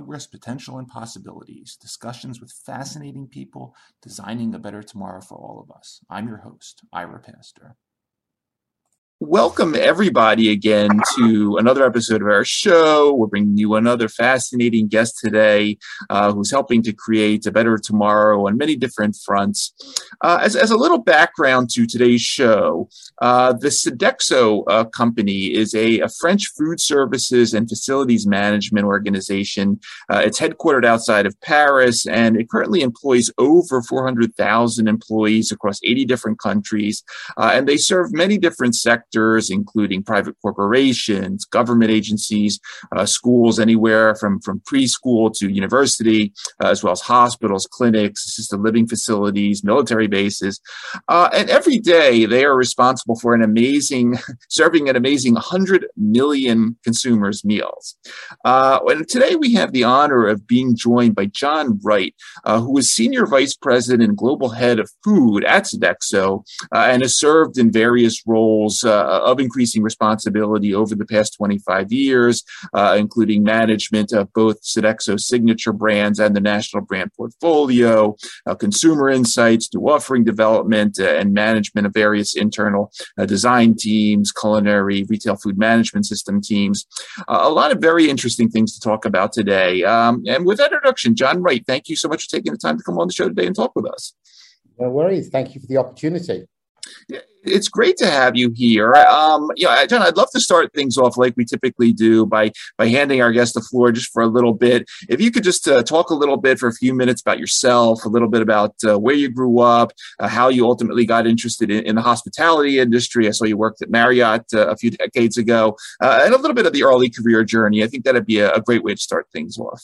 Progress, Potential, and Possibilities discussions with fascinating people designing a better tomorrow for all of us. I'm your host, Ira Pastor. Welcome, everybody, again to another episode of our show. We're bringing you another fascinating guest today uh, who's helping to create a better tomorrow on many different fronts. Uh, as, as, a little background to today's show, uh, the Sodexo uh, company is a, a, French food services and facilities management organization. Uh, it's headquartered outside of Paris and it currently employs over 400,000 employees across 80 different countries. Uh, and they serve many different sectors sectors, including private corporations, government agencies, uh, schools anywhere from, from preschool to university, uh, as well as hospitals, clinics, assisted living facilities, military bases. Uh, and every day they are responsible for an amazing, serving an amazing 100 million consumers meals. Uh, and today we have the honor of being joined by John Wright, uh, who is Senior Vice President and Global Head of Food at Sodexo uh, and has served in various roles of increasing responsibility over the past 25 years, uh, including management of both Sodexo signature brands and the national brand portfolio, uh, consumer insights, new offering development, and management of various internal design teams, culinary, retail food management system teams. a lot of very interesting things to talk about today. Um, and with that introduction, John Wright, thank you so much for taking the time to come on the show today and talk with us. No worries. Thank you for the opportunity it's great to have you here. Um, you know, John, I'd love to start things off like we typically do by by handing our guest the floor just for a little bit. If you could just uh, talk a little bit for a few minutes about yourself, a little bit about uh, where you grew up, uh, how you ultimately got interested in, in, the hospitality industry. I saw you worked at Marriott uh, a few decades ago, uh, and a little bit of the early career journey. I think that'd be a, a great way to start things off.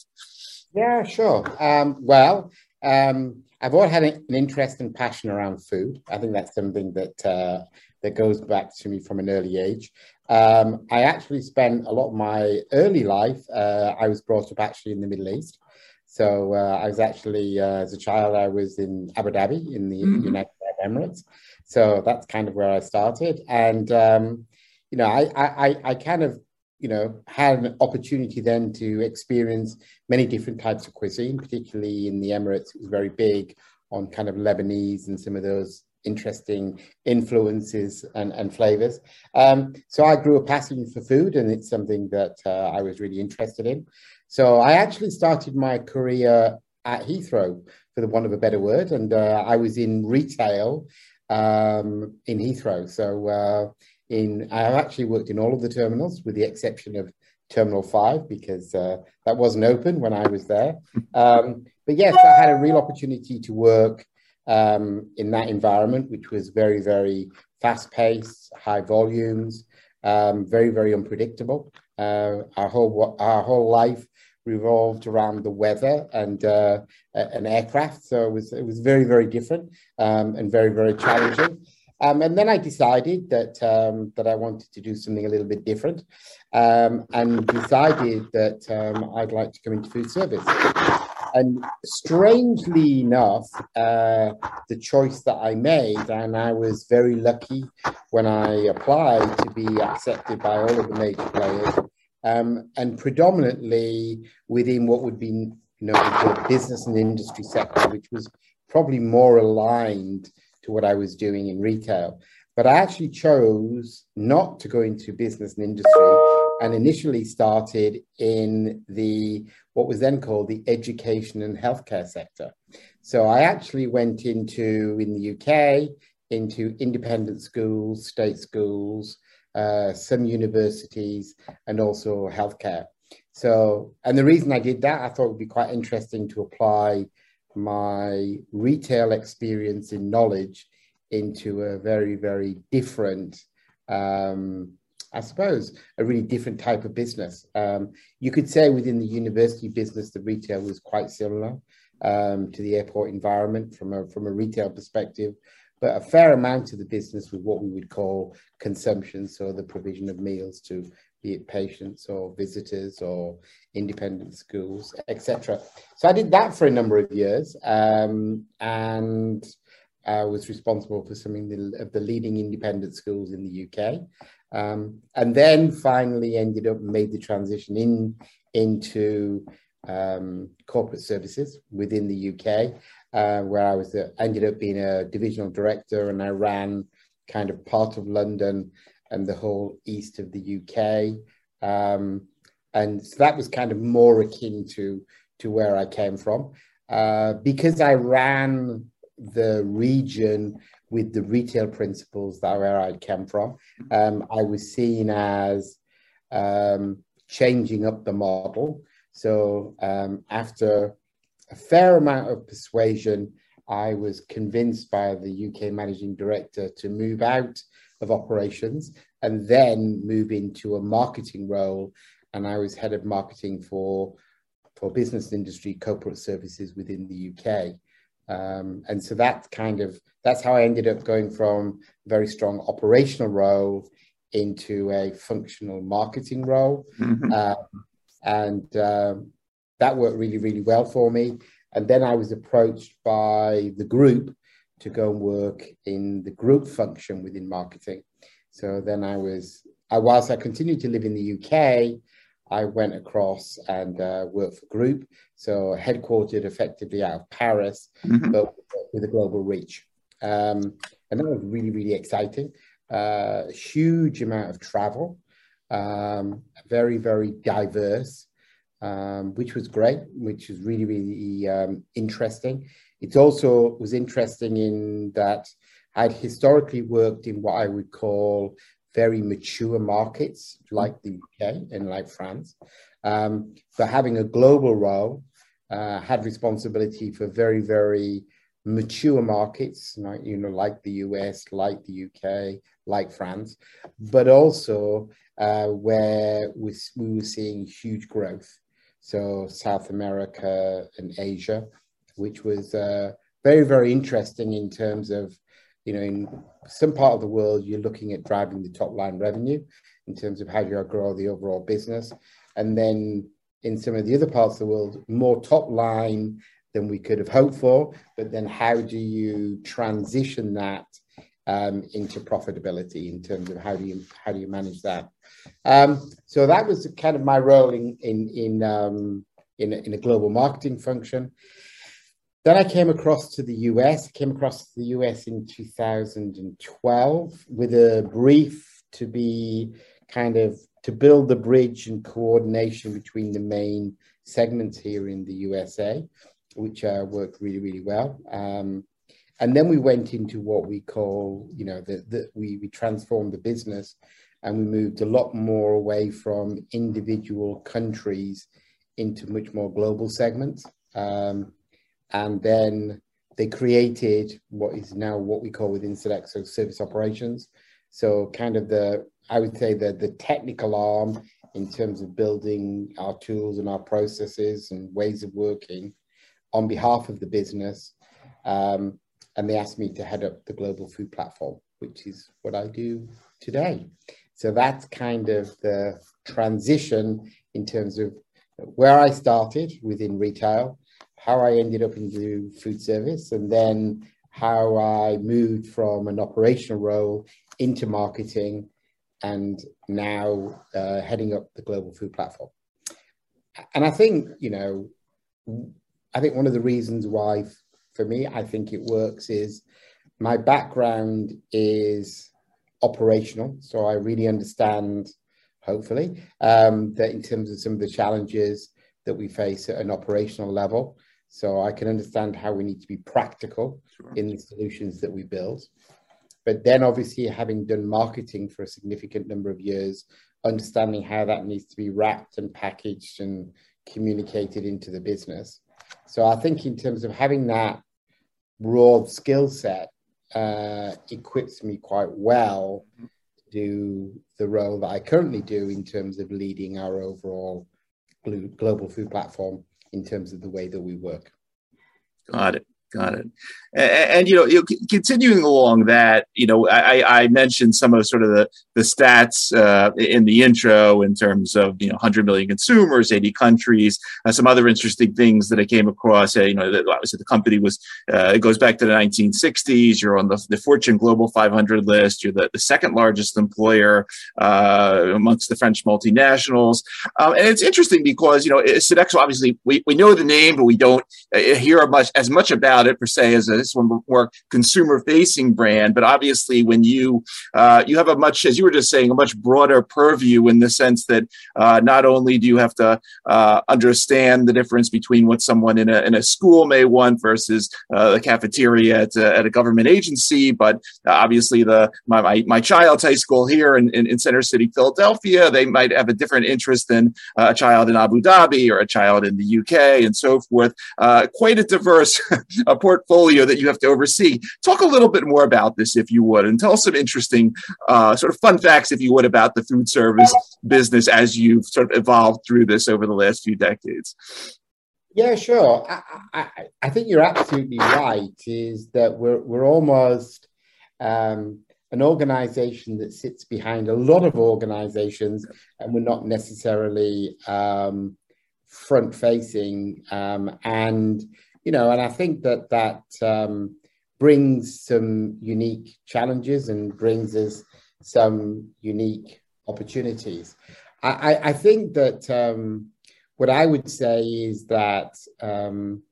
Yeah, sure. Um, well. Um, I've always had an interest and passion around food. I think that's something that uh, that goes back to me from an early age. Um, I actually spent a lot of my early life. Uh, I was brought up actually in the Middle East, so uh, I was actually uh, as a child I was in Abu Dhabi in the mm-hmm. United Arab Emirates. So that's kind of where I started, and um, you know, I, I I kind of you know, had an opportunity then to experience many different types of cuisine, particularly in the Emirates. It was very big on kind of Lebanese and some of those interesting influences and, and flavors. Um, so I grew a passion for food, and it's something that uh, I was really interested in. So I actually started my career at Heathrow, for the want of a better word, and uh, I was in retail um, in Heathrow. So uh, in I have actually worked in all of the terminals with the exception of Terminal 5 because uh, that wasn't open when I was there. Um, but yes, I had a real opportunity to work um, in that environment, which was very, very fast paced, high volumes, um, very, very unpredictable. Uh, our whole our whole life revolved around the weather and uh, an aircraft, so it was it was very, very different um, and very, very challenging. Um, and then I decided that um, that I wanted to do something a little bit different, um, and decided that um, I'd like to come into food service. And strangely enough, uh, the choice that I made, and I was very lucky when I applied to be accepted by all of the major players, um, and predominantly within what would be you know the business and industry sector, which was probably more aligned to what I was doing in retail. But I actually chose not to go into business and industry and initially started in the what was then called the education and healthcare sector. So I actually went into in the UK into independent schools, state schools, uh, some universities, and also healthcare. So, and the reason I did that, I thought it would be quite interesting to apply my retail experience in knowledge into a very, very different, um, I suppose, a really different type of business. Um, you could say within the university business, the retail was quite similar um, to the airport environment from a, from a retail perspective, but a fair amount of the business was what we would call consumption, so the provision of meals to be it patients or visitors or independent schools, etc. So I did that for a number of years, um, and I was responsible for some of the leading independent schools in the UK, um, and then finally ended up made the transition in into um, corporate services within the UK, uh, where I was uh, ended up being a divisional director, and I ran kind of part of London and the whole east of the UK. Um, and so that was kind of more akin to to where I came from. Uh, because I ran the region with the retail principles that where I came from, um, I was seen as um, changing up the model. So um, after a fair amount of persuasion, I was convinced by the UK managing director to move out of operations and then move into a marketing role. And I was head of marketing for for business industry corporate services within the UK. Um, and so that's kind of that's how I ended up going from very strong operational role into a functional marketing role, mm-hmm. uh, and um, that worked really really well for me. And then I was approached by the group to go and work in the group function within marketing. So then I was, I, whilst I continued to live in the UK, I went across and uh, worked for Group, so headquartered effectively out of Paris, mm-hmm. but with a global reach. Um, and that was really, really exciting. Uh, huge amount of travel, um, very, very diverse, um, which was great, which was really, really um, interesting. It also was interesting in that I'd historically worked in what I would call very mature markets like the UK and like France. Um, but having a global role, uh, had responsibility for very, very mature markets, you know, like the US, like the UK, like France, but also uh, where we, we were seeing huge growth. So South America and Asia, which was uh, very, very interesting in terms of you know, in some part of the world, you're looking at driving the top line revenue in terms of how you grow the overall business. And then in some of the other parts of the world, more top line than we could have hoped for. But then how do you transition that um, into profitability in terms of how do you how do you manage that? Um, so that was kind of my role in in in um, in, in a global marketing function. Then I came across to the US. I came across to the US in 2012 with a brief to be kind of to build the bridge and coordination between the main segments here in the USA, which uh, worked really, really well. Um, and then we went into what we call, you know, that we, we transformed the business and we moved a lot more away from individual countries into much more global segments. Um, and then they created what is now what we call within Select so service operations. So kind of the I would say the the technical arm in terms of building our tools and our processes and ways of working on behalf of the business. Um, and they asked me to head up the global food platform, which is what I do today. So that's kind of the transition in terms of where I started within retail how I ended up into food service, and then how I moved from an operational role into marketing and now uh, heading up the global food platform. And I think, you know, I think one of the reasons why, for me, I think it works is my background is operational. So I really understand, hopefully, um, that in terms of some of the challenges that we face at an operational level. So I can understand how we need to be practical sure. in the solutions that we build. But then, obviously, having done marketing for a significant number of years, understanding how that needs to be wrapped and packaged and communicated into the business. So I think, in terms of having that broad skill set, uh, equips me quite well to do the role that I currently do in terms of leading our overall global food platform in terms of the way that we work. Got it. Got it. And, and, you know, continuing along that, you know, I, I mentioned some of sort of the the stats uh, in the intro in terms of you know 100 million consumers, 80 countries, uh, some other interesting things that I came across. Uh, you know, obviously the company was uh, it goes back to the 1960s. You're on the, the Fortune Global 500 list. You're the, the second largest employer uh, amongst the French multinationals, um, and it's interesting because you know Sodexo obviously we, we know the name, but we don't uh, hear much as much about it per se as a more consumer facing brand. But obviously, when you uh, you have a much, as you were just saying, a much broader purview in the sense that uh, not only do you have to uh, understand the difference between what someone in a, in a school may want versus uh, the cafeteria at a, at a government agency, but obviously the my, my, my, child's high school here in, in, in, Center City, Philadelphia, they might have a different interest than a child in Abu Dhabi or a child in the UK and so forth. Uh, quite a diverse portfolio that you have to oversee. Talk a little bit more about this, if you would, and tell us some interesting uh, sort of fun facts, if you would, about the food service business as you've sort of evolved through this over the last few decades. Yeah, sure. I, I, I think you're absolutely right. Is that we're we're almost um, an organization that sits behind a lot of organizations, and we're not necessarily um, front facing. Um, and you know, and I think that that um, brings some unique challenges and brings us some unique opportunities. I, I think that um, what I would say is that um,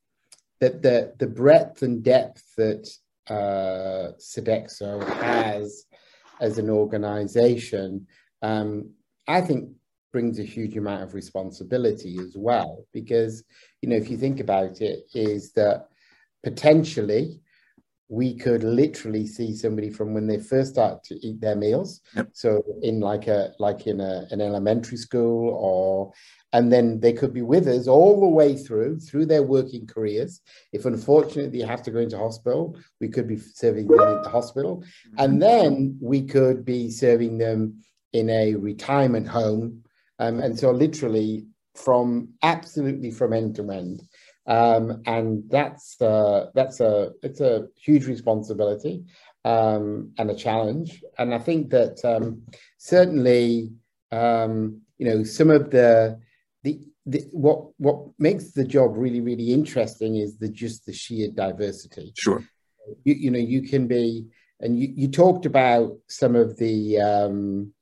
that the the breadth and depth that uh, has as an organization, um, I think brings a huge amount of responsibility as well. Because, you know, if you think about it, is that potentially we could literally see somebody from when they first start to eat their meals. Yep. So in like a like in a, an elementary school or and then they could be with us all the way through through their working careers. If unfortunately they have to go into hospital, we could be serving them in the hospital. Mm-hmm. And then we could be serving them in a retirement home um, and so literally from absolutely from end to end. Um, and that's uh, that's a it's a huge responsibility um, and a challenge. And I think that um, certainly um, you know some of the, the the what what makes the job really really interesting is the just the sheer diversity. Sure. You, you know you can be and you, you talked about some of the um,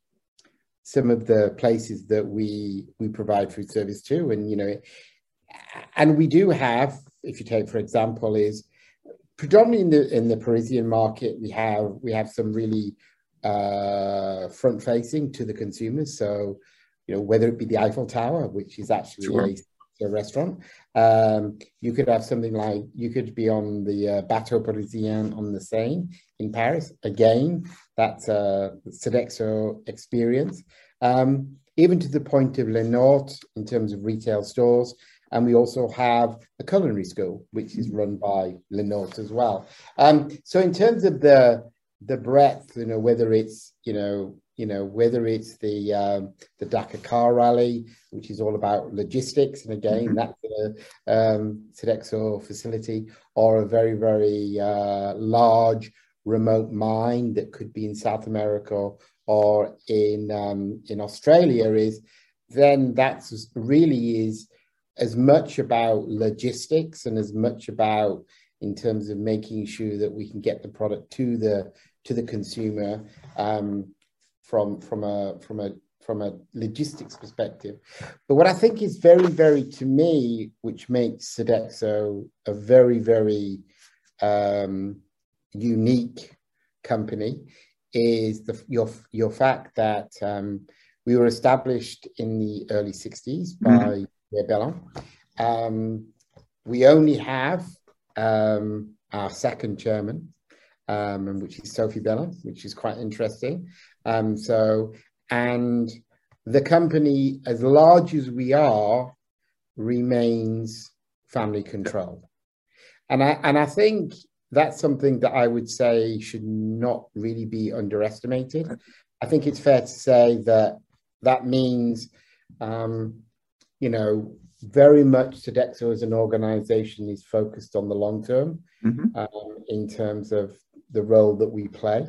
some of the places that we we provide food service to and you know and we do have if you take for example is predominantly in the in the parisian market we have we have some really uh, front facing to the consumers so you know whether it be the eiffel tower which is actually sure. a, restaurant um, you could have something like you could be on the uh, bateau parisien on the seine in paris again that's a Sodexo experience, um, even to the point of Lenôtre in terms of retail stores. And we also have a culinary school, which is run by Lenôtre as well. Um, so in terms of the the breadth, you know, whether it's you know you know whether it's the um, the Dakar Car Rally, which is all about logistics, and again mm-hmm. that's a um, Sodexo facility, or a very very uh, large remote mine that could be in South America or in um, in Australia is then that's really is as much about logistics and as much about in terms of making sure that we can get the product to the to the consumer um, from from a from a from a logistics perspective. But what I think is very, very to me, which makes Sodexo a very, very um, unique company is the, your your fact that um, we were established in the early 60s mm-hmm. by mm-hmm. Bellon. Um, we only have um, our second chairman, um, which is Sophie Bellon, which is quite interesting. Um, so, and the company, as large as we are, remains family controlled. And I and I think that's something that I would say should not really be underestimated. I think it's fair to say that that means, um, you know, very much Sodexo as an organization is focused on the long term mm-hmm. um, in terms of the role that we play,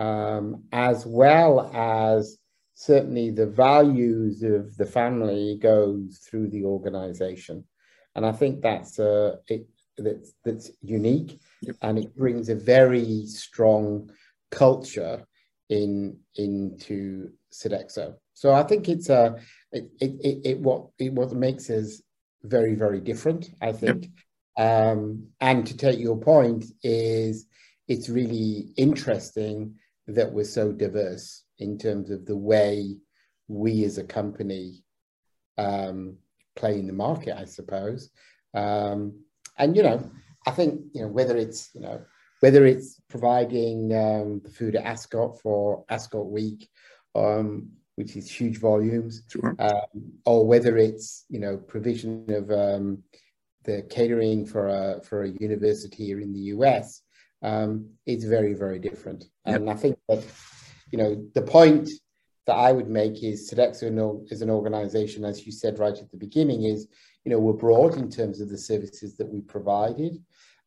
um, as well as certainly the values of the family goes through the organization. And I think that's uh, it, that's, that's unique yep. and it brings a very strong culture in into Sodexo. So I think it's a it it, it, it what it what makes us very very different. I think, yep. um, and to take your point is it's really interesting that we're so diverse in terms of the way we as a company um, play in the market, I suppose. Um, and you know, I think you know whether it's you know whether it's providing um, the food at Ascot for Ascot Week, um, which is huge volumes, sure. um, or whether it's you know provision of um, the catering for a for a university here in the US, um, it's very very different. Yep. And I think that you know the point that I would make is Sodexo is an organization, as you said right at the beginning, is you know we're broad in terms of the services that we provided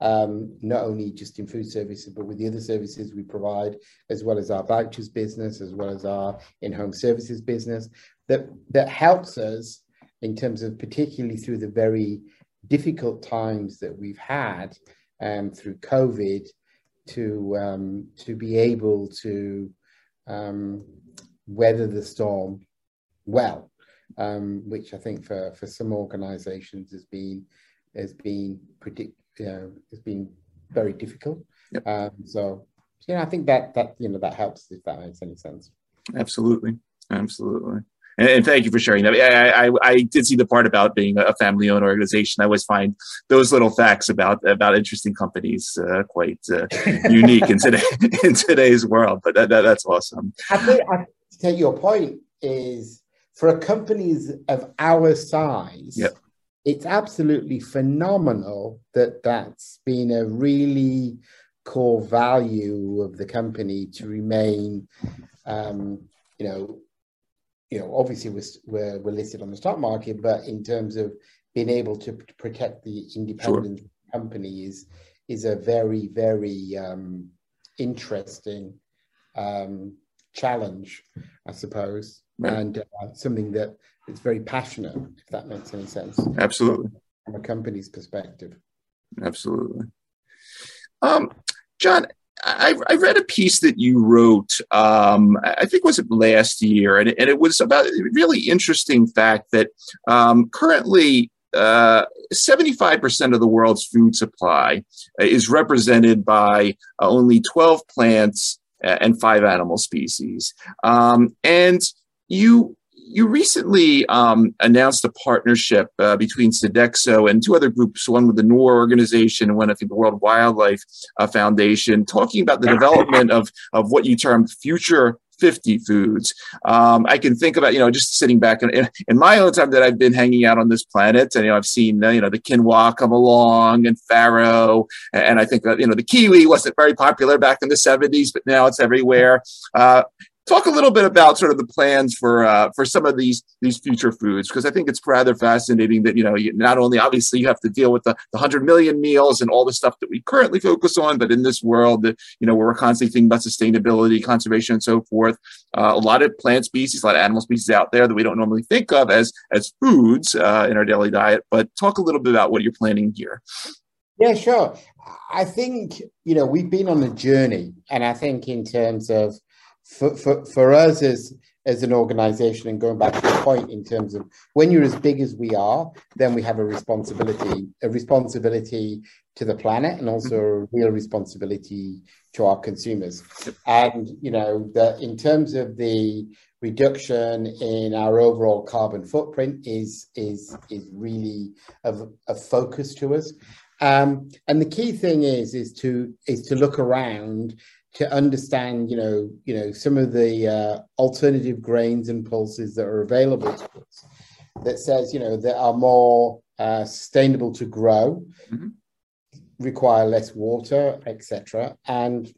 um, not only just in food services, but with the other services we provide, as well as our vouchers business, as well as our in-home services business, that that helps us in terms of particularly through the very difficult times that we've had um, through COVID, to um, to be able to um, weather the storm well, um, which I think for for some organisations has been has been predict you know, it's been very difficult. Yep. Um, so, you know, I think that that you know that helps if that makes any sense. Absolutely, absolutely. And, and thank you for sharing that. I, I, I, did see the part about being a family-owned organization. I always find those little facts about about interesting companies uh, quite uh, unique in today in today's world. But that, that, that's awesome. I think I take your point is for companies of our size. Yep it's absolutely phenomenal that that's been a really core value of the company to remain, um, you know, you know, obviously we're, we're, we're, listed on the stock market, but in terms of being able to protect the independent sure. company is, is a very, very um, interesting um, challenge, I suppose, right. and uh, something that it's very passionate, if that makes any sense. Absolutely. From a company's perspective. Absolutely. Um, John, I, I, read a piece that you wrote, um, I think was it last year, and, and, it was about a really interesting fact that um, currently uh, 75% of the world's food supply is represented by uh, only 12 plants uh, and five animal species. Um, and you you recently um, announced a partnership uh, between Sodexo and two other groups, one with the Knorr organization and one, I think, the World Wildlife uh, Foundation, talking about the development of, of what you termed future 50 foods. Um, I can think about, you know, just sitting back in, in, my own time that I've been hanging out on this planet, and, you know, I've seen, uh, you know, the quinoa come along and farro. And I think that, you know, the kiwi wasn't very popular back in the 70s, but now it's everywhere. Uh, talk a little bit about sort of the plans for uh, for some of these these future foods because I think it's rather fascinating that you know you, not only obviously you have to deal with the, the hundred million meals and all the stuff that we currently focus on, but in this world that you know where we're constantly thinking about sustainability, conservation, and so forth. Uh, a lot of plant species, a lot of animal species out there that we don't normally think of as as foods uh, in our daily diet. But talk a little bit about what you're planning here. Yeah, sure. I think you know we've been on a journey, and I think in terms of for, for, for us as as an organization and going back to the point in terms of when you're as big as we are then we have a responsibility a responsibility to the planet and also a real responsibility to our consumers. And you know that in terms of the reduction in our overall carbon footprint is is is really of a focus to us. Um, and the key thing is is to is to look around to understand, you know, you know, some of the uh, alternative grains and pulses that are available to us that says, you know, that are more uh, sustainable to grow, mm-hmm. require less water, etc. And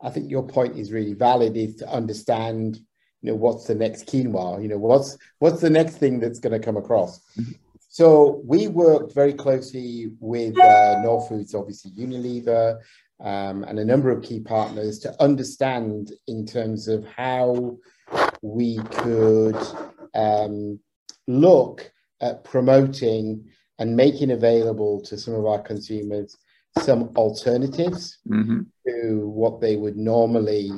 I think your point is really valid. Is to understand, you know, what's the next quinoa? You know, what's what's the next thing that's going to come across? Mm-hmm. So we worked very closely with uh, Foods, obviously Unilever, um, and a number of key partners to understand in terms of how we could um, look at promoting and making available to some of our consumers some alternatives mm-hmm. to what they would normally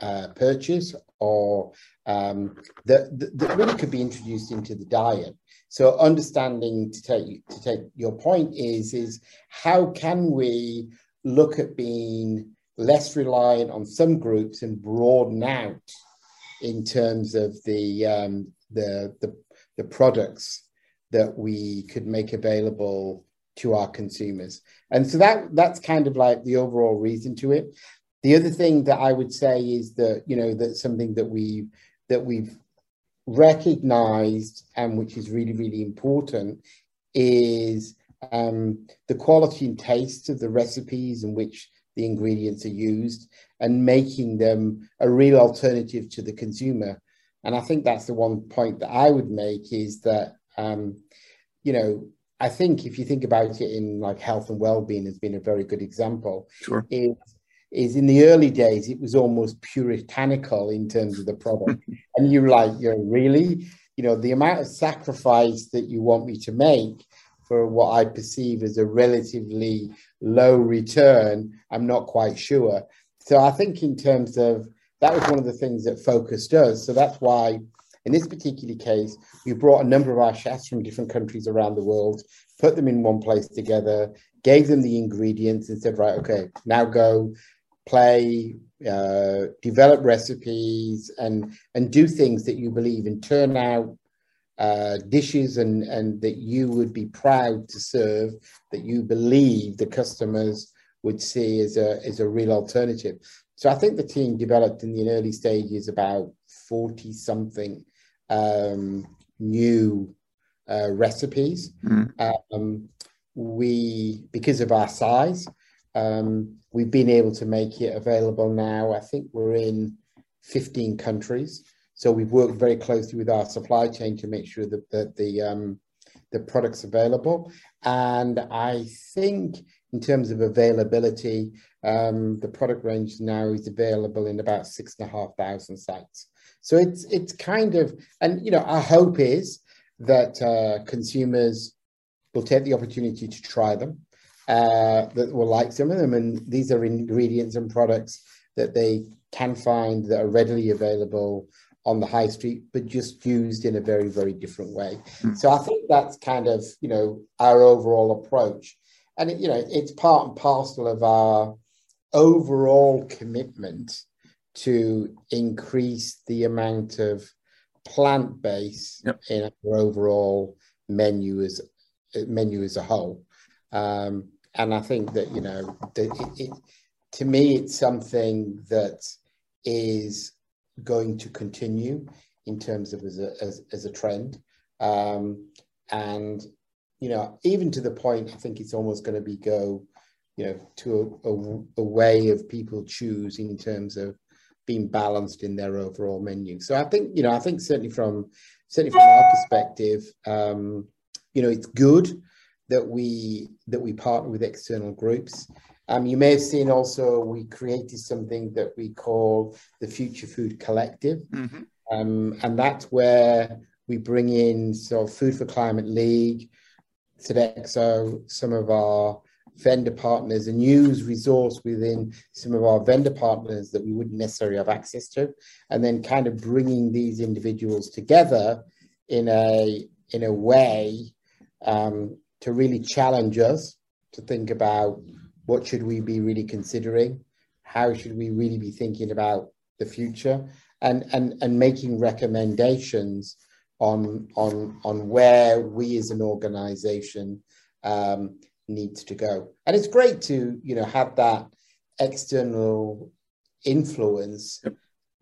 uh, purchase or um, that, that really could be introduced into the diet. So understanding to take to take your point is is how can we look at being less reliant on some groups and broaden out in terms of the um, the, the the products that we could make available to our consumers. And so that that's kind of like the overall reason to it. The other thing that I would say is that you know that something that we that we've recognized and which is really really important is um, the quality and taste of the recipes in which the ingredients are used and making them a real alternative to the consumer. And I think that's the one point that I would make is that, um, you know, I think if you think about it in like health and well-being has been a very good example. Sure. Is, is in the early days it was almost puritanical in terms of the product, and you're like, you're really, you know, the amount of sacrifice that you want me to make for what I perceive as a relatively low return, I'm not quite sure. So I think in terms of that was one of the things that Focus does. So that's why in this particular case, we brought a number of our chefs from different countries around the world, put them in one place together, gave them the ingredients, and said, right, okay, now go play, uh, develop recipes, and and do things that you believe in. Turn out uh, dishes and, and that you would be proud to serve, that you believe the customers would see as a, as a real alternative. So I think the team developed in the early stages about 40 something um, new uh, recipes. Mm. Um, we, because of our size, um, we've been able to make it available now. I think we're in 15 countries. So we've worked very closely with our supply chain to make sure that, that the um, the product's available. And I think in terms of availability, um, the product range now is available in about six and a half thousand sites. So it's it's kind of and you know our hope is that uh, consumers will take the opportunity to try them, uh, that will like some of them, and these are ingredients and products that they can find that are readily available on the high street, but just used in a very, very different way. Mm. So I think that's kind of, you know, our overall approach. And, it, you know, it's part and parcel of our overall commitment to increase the amount of plant based yep. in our overall menu as menu as a whole. Um, and I think that you know, it, it, to me, it's something that is going to continue in terms of as a, as, as a trend. Um, and, you know, even to the point, I think it's almost going to be go, you know, to a, a, a way of people choose in terms of being balanced in their overall menu. So I think, you know, I think certainly from, certainly from our perspective, um, you know, it's good that we, that we partner with external groups. Um, you may have seen also we created something that we call the Future Food Collective. Mm-hmm. Um, and that's where we bring in so Food for Climate League, Sodexo, some of our vendor partners, and use resource within some of our vendor partners that we wouldn't necessarily have access to, and then kind of bringing these individuals together in a in a way um, to really challenge us to think about what should we be really considering? How should we really be thinking about the future? And, and, and making recommendations on, on, on where we as an organization um, needs to go. And it's great to, you know, have that external influence, yep.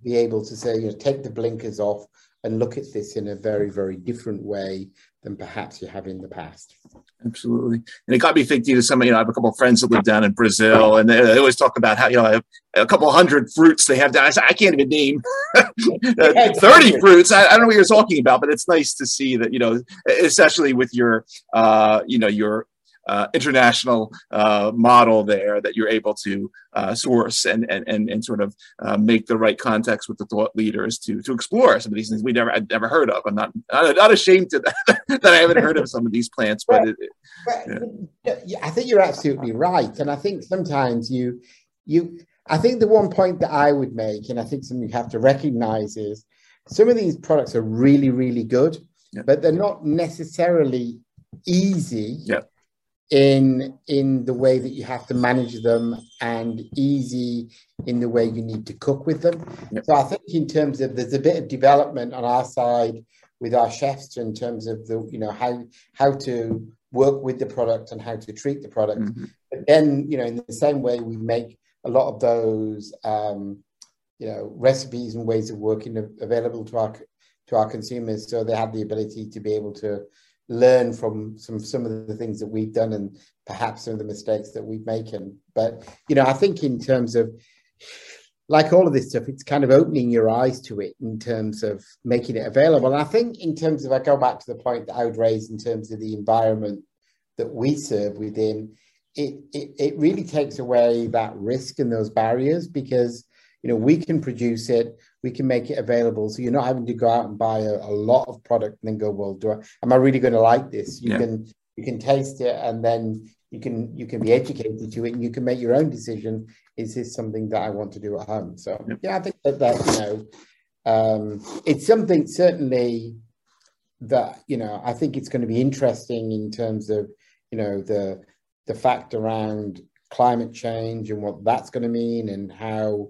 be able to say, you know, take the blinkers off and look at this in a very, very different way than perhaps you have in the past. Absolutely, and it got me thinking to some. You know, I have a couple of friends that live down in Brazil, and they, they always talk about how you know a couple hundred fruits they have down. I, said, I can't even name uh, thirty fruits. I, I, don't know what you're talking about, but it's nice to see that you know, especially with your uh, you know your uh, international uh, model there that you're able to uh, source and, and, and, and sort of uh, make the right contacts with the thought leaders to, to explore some of these things we never I'd never heard of. I'm not, not, not ashamed to that, that I haven't heard of some of these plants, but, it, it, yeah. I think you're absolutely right. And I think sometimes you, you, I think the one point that I would make, and I think something you have to recognize is some of these products are really, really good, yeah. but they're not necessarily easy yeah in in the way that you have to manage them and easy in the way you need to cook with them. Yep. So I think in terms of there's a bit of development on our side with our chefs in terms of the you know how how to work with the product and how to treat the product. Mm-hmm. But then you know in the same way we make a lot of those um, you know recipes and ways of working available to our to our consumers so they have the ability to be able to learn from some some of the things that we've done and perhaps some of the mistakes that we've making. But you know, I think in terms of like all of this stuff, it's kind of opening your eyes to it in terms of making it available. And I think in terms of I go back to the point that I would raise in terms of the environment that we serve within, it it, it really takes away that risk and those barriers because you know we can produce it we can make it available. So you're not having to go out and buy a, a lot of product and then go well do I, am i really going to like this? You yeah. can you can taste it and then you can you can be educated to it and you can make your own decision is this something that i want to do at home? So yeah, yeah i think that that you know um, it's something certainly that you know i think it's going to be interesting in terms of you know the the fact around climate change and what that's going to mean and how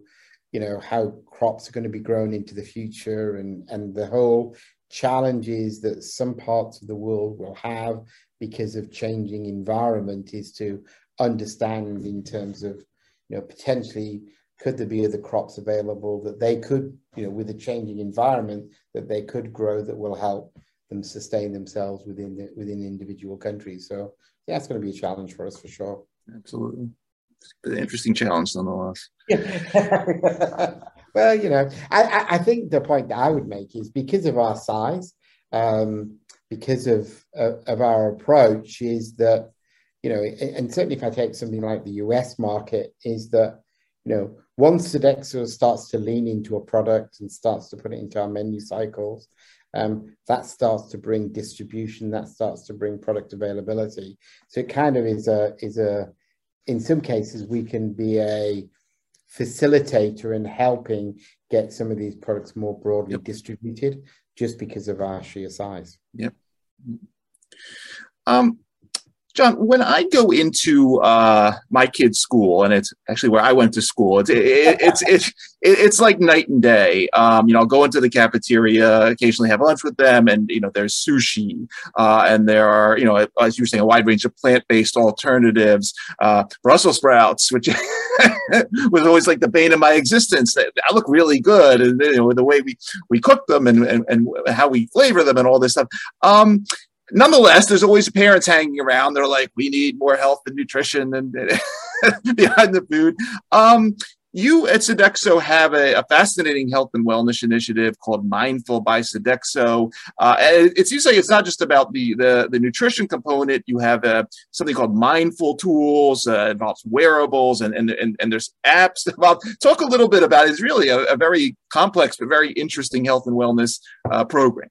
you know how crops are going to be grown into the future and and the whole challenges that some parts of the world will have because of changing environment is to understand in terms of you know potentially could there be other crops available that they could you know with a changing environment that they could grow that will help them sustain themselves within the, within individual countries. So yeah it's going to be a challenge for us for sure. Absolutely interesting challenge nonetheless. well, you know, I, I, think the point that I would make is because of our size, um, because of, uh, of our approach, is that, you know, and certainly if I take something like the US market, is that, you know, once Sodexo starts to lean into a product and starts to put it into our menu cycles, um, that starts to bring distribution, that starts to bring product availability. So it kind of is a is a in some cases, we can be a facilitator in helping get some of these products more broadly yep. distributed just because of our sheer size. Yep. Um, John, when I go into uh, my kid's school, and it's actually where I went to school, it's it, it's it's it's like night and day. Um, you know, I'll go into the cafeteria, occasionally have lunch with them, and you know, there's sushi, uh, and there are you know, as you were saying, a wide range of plant-based alternatives, uh, Brussels sprouts, which was always like the bane of my existence. That I look really good, and you know, the way we we cook them and and, and how we flavor them and all this stuff. Um, nonetheless, there's always parents hanging around. They're like, we need more health and nutrition and behind the food. Um, you at Sodexo have a, a, fascinating health and wellness initiative called Mindful by Sodexo. Uh, it, it, seems like it's not just about the the, the nutrition component. You have uh, something called Mindful Tools, uh, involves wearables, and, and and and there's apps. Talk a little bit about it. It's really a, a very complex but very interesting health and wellness uh, program.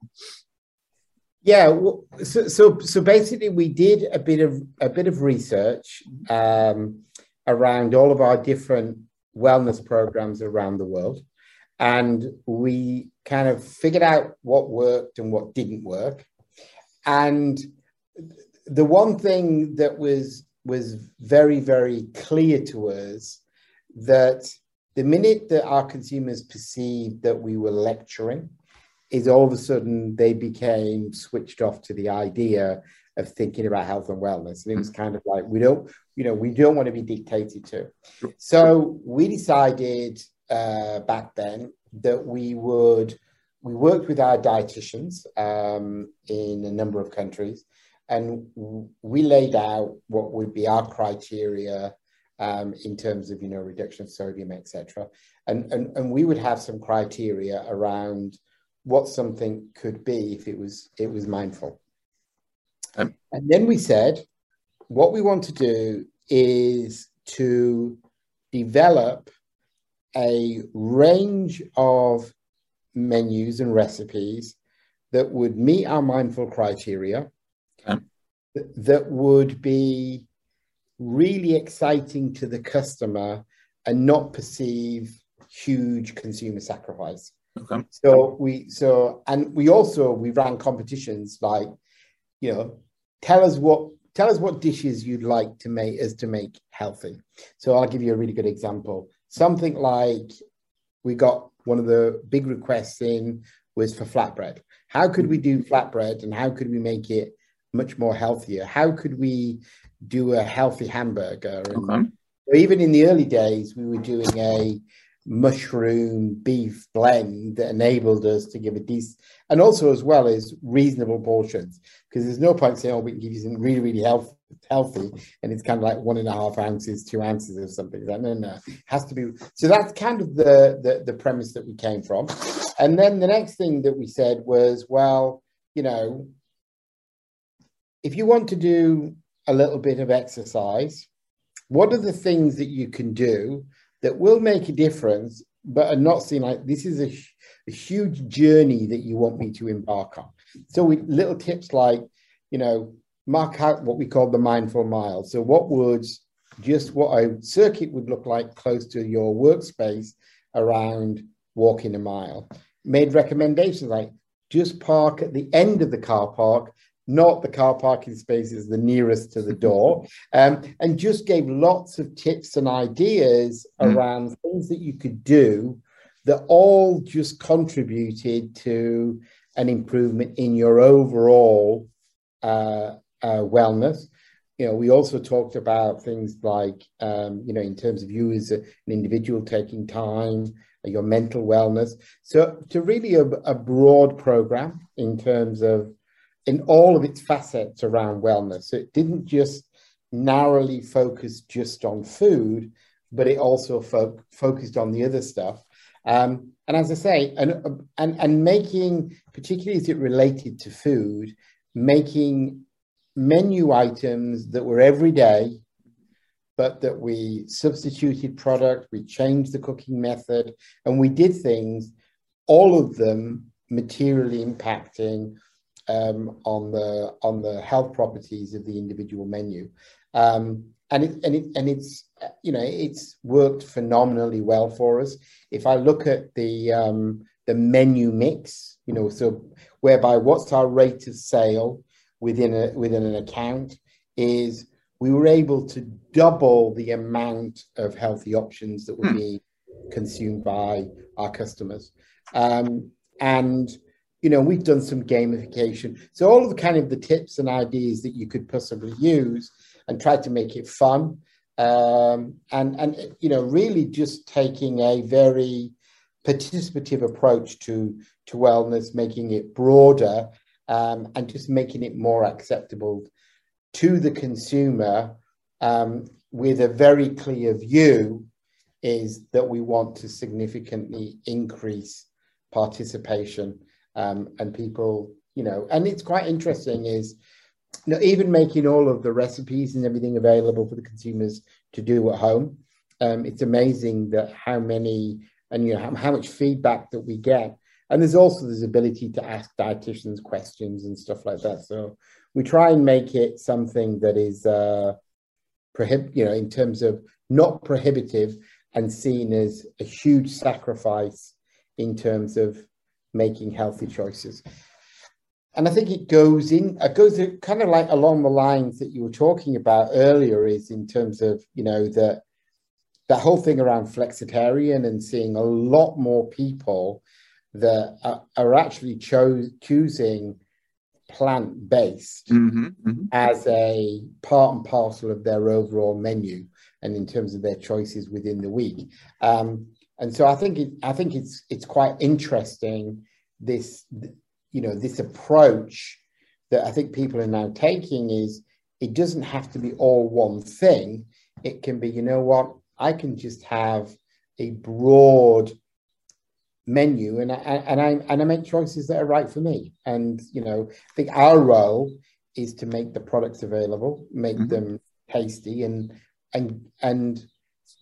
Yeah, so, so so basically, we did a bit of a bit of research um, around all of our different wellness programs around the world, and we kind of figured out what worked and what didn't work. And the one thing that was was very very clear to us that the minute that our consumers perceived that we were lecturing is all of a sudden they became switched off to the idea of thinking about health and wellness. And it was kind of like, we don't, you know, we don't want to be dictated to. So we decided uh, back then that we would we worked with our dietitians um, in a number of countries, and we laid out what would be our criteria um, in terms of you know reduction of sodium, etc. And, and and we would have some criteria around what something could be if it was it was mindful. Um, and then we said, what we want to do is to develop a range of menus and recipes that would meet our mindful criteria, um, that would be really exciting to the customer and not perceive huge consumer sacrifice. Okay. So we so and we also we ran competitions like, you know, tell us what tell us what dishes you'd like to make as to make healthy. So I'll give you a really good example. Something like we got one of the big requests in was for flatbread. How could we do flatbread and how could we make it much more healthier? How could we do a healthy hamburger? And okay. Even in the early days, we were doing a mushroom beef blend that enabled us to give a decent and also as well as reasonable portions. Because there's no point saying oh we can give you something really really health, healthy and it's kind of like one and a half ounces two ounces or something. No no. It has to be so that's kind of the, the the premise that we came from. And then the next thing that we said was well you know if you want to do a little bit of exercise what are the things that you can do that will make a difference, but are not seen like this is a, a huge journey that you want me to embark on. So with little tips like, you know, mark out what we call the mindful mile. So what would just what a circuit would look like close to your workspace around walking a mile. Made recommendations like just park at the end of the car park not the car parking spaces the nearest to the door, um, and just gave lots of tips and ideas mm. around things that you could do that all just contributed to an improvement in your overall uh, uh, wellness. You know, we also talked about things like, um, you know, in terms of you as a, an individual taking time, your mental wellness. So, to really a, a broad program in terms of in all of its facets around wellness. So it didn't just narrowly focus just on food, but it also fo- focused on the other stuff. Um, and as I say, and, and, and making, particularly as it related to food, making menu items that were every day, but that we substituted product, we changed the cooking method, and we did things, all of them materially impacting um, on the on the health properties of the individual menu. Um, and it, and it, and it's you know it's worked phenomenally well for us. If I look at the um, the menu mix, you know, so whereby what's our rate of sale within a within an account is we were able to double the amount of healthy options that were hmm. being consumed by our customers. Um, and you know, we've done some gamification. So all of the kind of the tips and ideas that you could possibly use and try to make it fun. Um, and, and, you know, really just taking a very participative approach to, to wellness, making it broader um, and just making it more acceptable to the consumer um, with a very clear view is that we want to significantly increase participation um, and people, you know, and it's quite interesting is, you know, even making all of the recipes and everything available for the consumers to do at home. Um, it's amazing that how many and you know how, how much feedback that we get and there's also this ability to ask dietitians questions and stuff like that so we try and make it something that is uh prohib- you know in terms of not prohibitive and seen as a huge sacrifice in terms of making healthy choices. And I think it goes in, it goes kind of like along the lines that you were talking about earlier, is in terms of, you know, that that whole thing around flexitarian and seeing a lot more people that are, are actually cho- choosing plant based mm-hmm, mm-hmm. as a part and parcel of their overall menu and in terms of their choices within the week. Um, and so I think it, I think it's it's quite interesting this you know this approach that I think people are now taking is it doesn't have to be all one thing. It can be, you know what, I can just have a broad menu and I, and I and I make choices that are right for me. And you know, I think our role is to make the products available, make mm-hmm. them tasty, and and and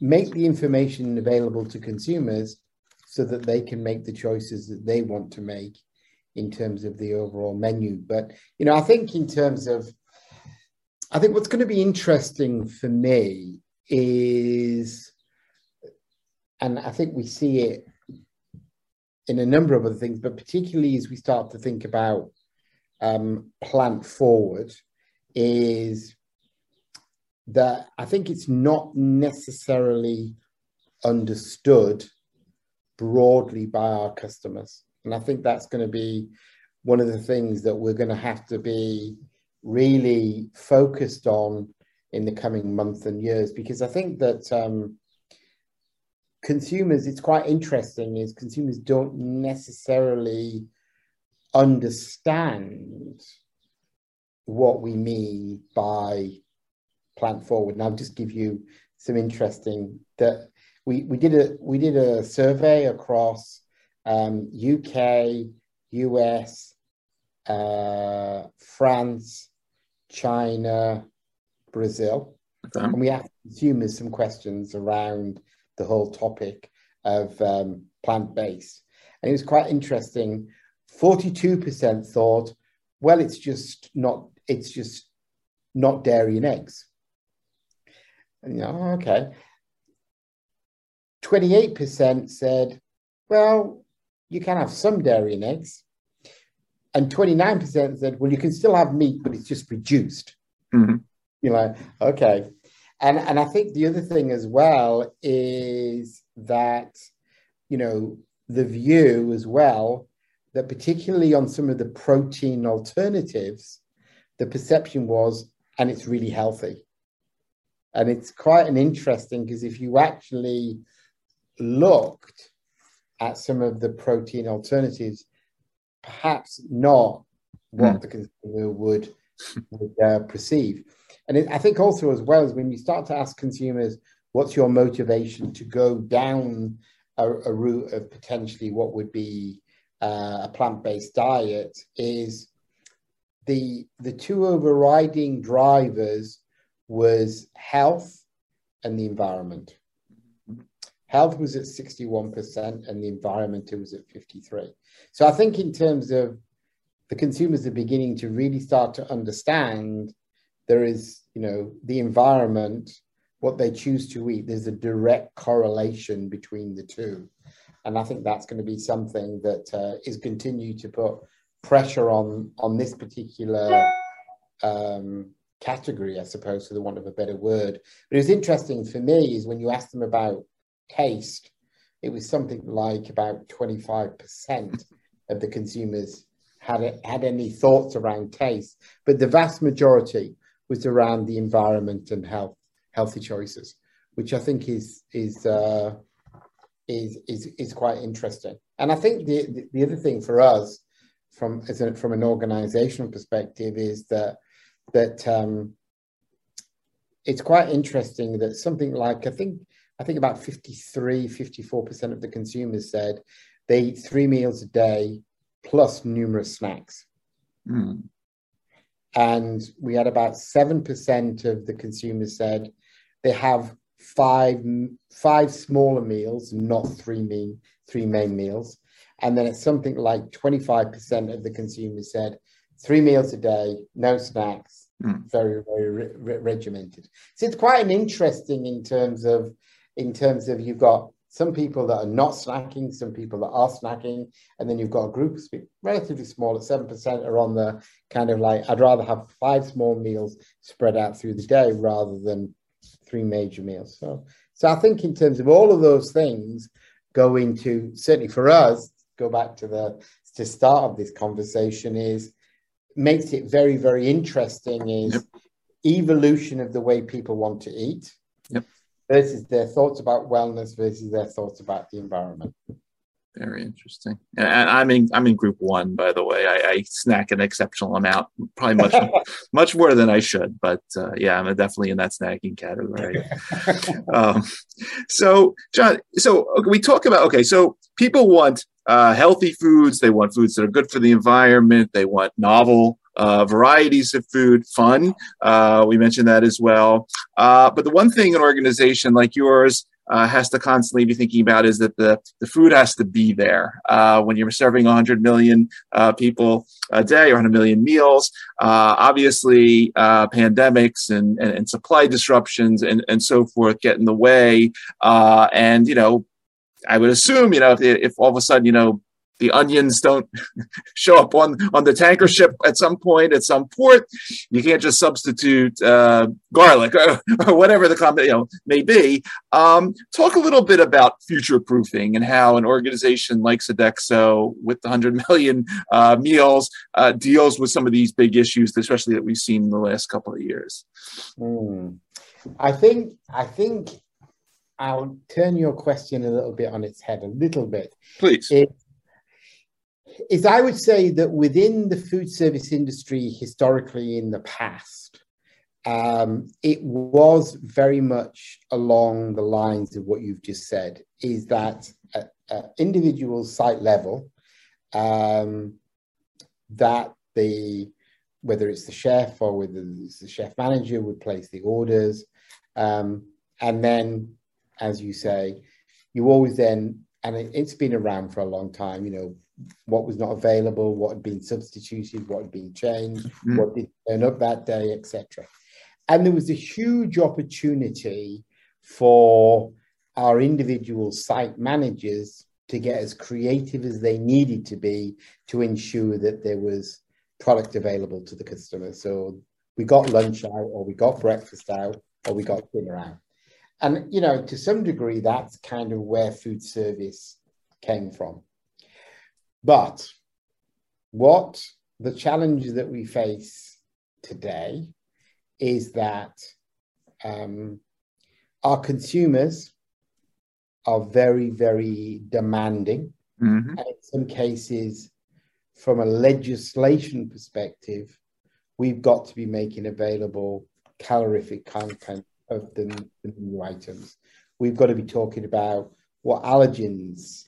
make the information available to consumers so that they can make the choices that they want to make in terms of the overall menu. But you know, I think in terms of I think what's going to be interesting for me is and I think we see it in a number of other things, but particularly as we start to think about um, plant forward, is that I think it's not necessarily understood broadly by our customers. And I think that's going to be one of the things that we're going to have to be really focused on in the coming months and years, because I think that um, consumers, it's quite interesting, is consumers don't necessarily understand what we mean by plant forward. And I'll just give you some interesting that we, we did a we did a survey across um, UK, US, uh, France, China, Brazil, okay. and we asked consumers some questions around the whole topic of um, plant based. And it was quite interesting. 42% thought, well, it's just not, it's just not dairy and eggs. And, you know, okay. 28% said, well, you can have some dairy and eggs. And 29% said, well, you can still have meat, but it's just reduced. Mm-hmm. You're like, okay. And and I think the other thing as well is that you know the view as well that particularly on some of the protein alternatives, the perception was, and it's really healthy. And it's quite an interesting because if you actually looked at some of the protein alternatives, perhaps not what mm. the consumer would, would uh, perceive. And it, I think also as well as when you start to ask consumers, what's your motivation to go down a, a route of potentially what would be uh, a plant-based diet is the the two overriding drivers was health and the environment. Health was at 61% and the environment it was at 53. So I think in terms of the consumers are beginning to really start to understand there is, you know, the environment, what they choose to eat, there's a direct correlation between the two. And I think that's going to be something that uh, is continue to put pressure on on this particular um, category, I suppose, for the want of a better word. But it was interesting for me is when you asked them about taste, it was something like about 25% of the consumers had had any thoughts around taste, but the vast majority was around the environment and health, healthy choices, which I think is is uh, is is is quite interesting. And I think the the other thing for us, from as a, from an organizational perspective, is that that um, it's quite interesting that something like I think I think about 53, 54% of the consumers said they eat three meals a day plus numerous snacks. Mm. And we had about 7% of the consumers said they have five five smaller meals, not three main, three main meals. And then it's something like 25% of the consumers said three meals a day, no snacks, mm. very, very re- re- regimented. So it's quite an interesting in terms of in terms of you've got some people that are not snacking, some people that are snacking, and then you've got a group relatively small at 7% are on the kind of like, I'd rather have five small meals spread out through the day rather than three major meals. So, so I think in terms of all of those things go into, certainly for us, go back to the to start of this conversation is makes it very, very interesting is yep. evolution of the way people want to eat. Yep versus their thoughts about wellness versus their thoughts about the environment. Very interesting. And I'm in I'm in group one, by the way. I, I snack an exceptional amount, probably much much more than I should. But uh, yeah, I'm definitely in that snacking category. um, so, John, so we talk about okay. So people want uh, healthy foods. They want foods that are good for the environment. They want novel uh, varieties of food, fun. Uh, we mentioned that as well. Uh, but the one thing an organization like yours uh, has to constantly be thinking about is that the, the food has to be there. Uh, when you're serving 100 million people a day or 100 million meals, obviously pandemics and, and, and, supply disruptions and, and so forth get in the way. And, you know, I would assume, you know, if, if all of a sudden, you know, the onions don't show up on on the tanker ship at some point at some port. You can't just substitute uh, garlic or, or, whatever the comment you know may be. Um, talk a little bit about future proofing and how an organization like Sodexo, with the hundred million uh, meals, uh, deals with some of these big issues, especially that we've seen in the last couple of years. Mm. I think I think I'll turn your question a little bit on its head a little bit. Please. It, is I would say that within the food service industry, historically in the past, um, it was very much along the lines of what you've just said. Is that at, at individual site level, um, that the whether it's the chef or whether it's the chef manager would place the orders, um, and then, as you say, you always then and it, has been around for a long time. You know, what was not available, what had been substituted, what had been changed, mm-hmm. what didn't turn up that day, etc. And there was a huge opportunity for our individual site managers to get as creative as they needed to be to ensure that there was product available to the customer. So we got lunch out, or we got breakfast out, or we got dinner out. And, you know, to some degree, that's kind of where food service came from. But what the challenge that we face today is that um, our consumers are very, very demanding. Mm-hmm. And in some cases, from a legislation perspective, we've got to be making available calorific content of the, the new items. We've got to be talking about what allergens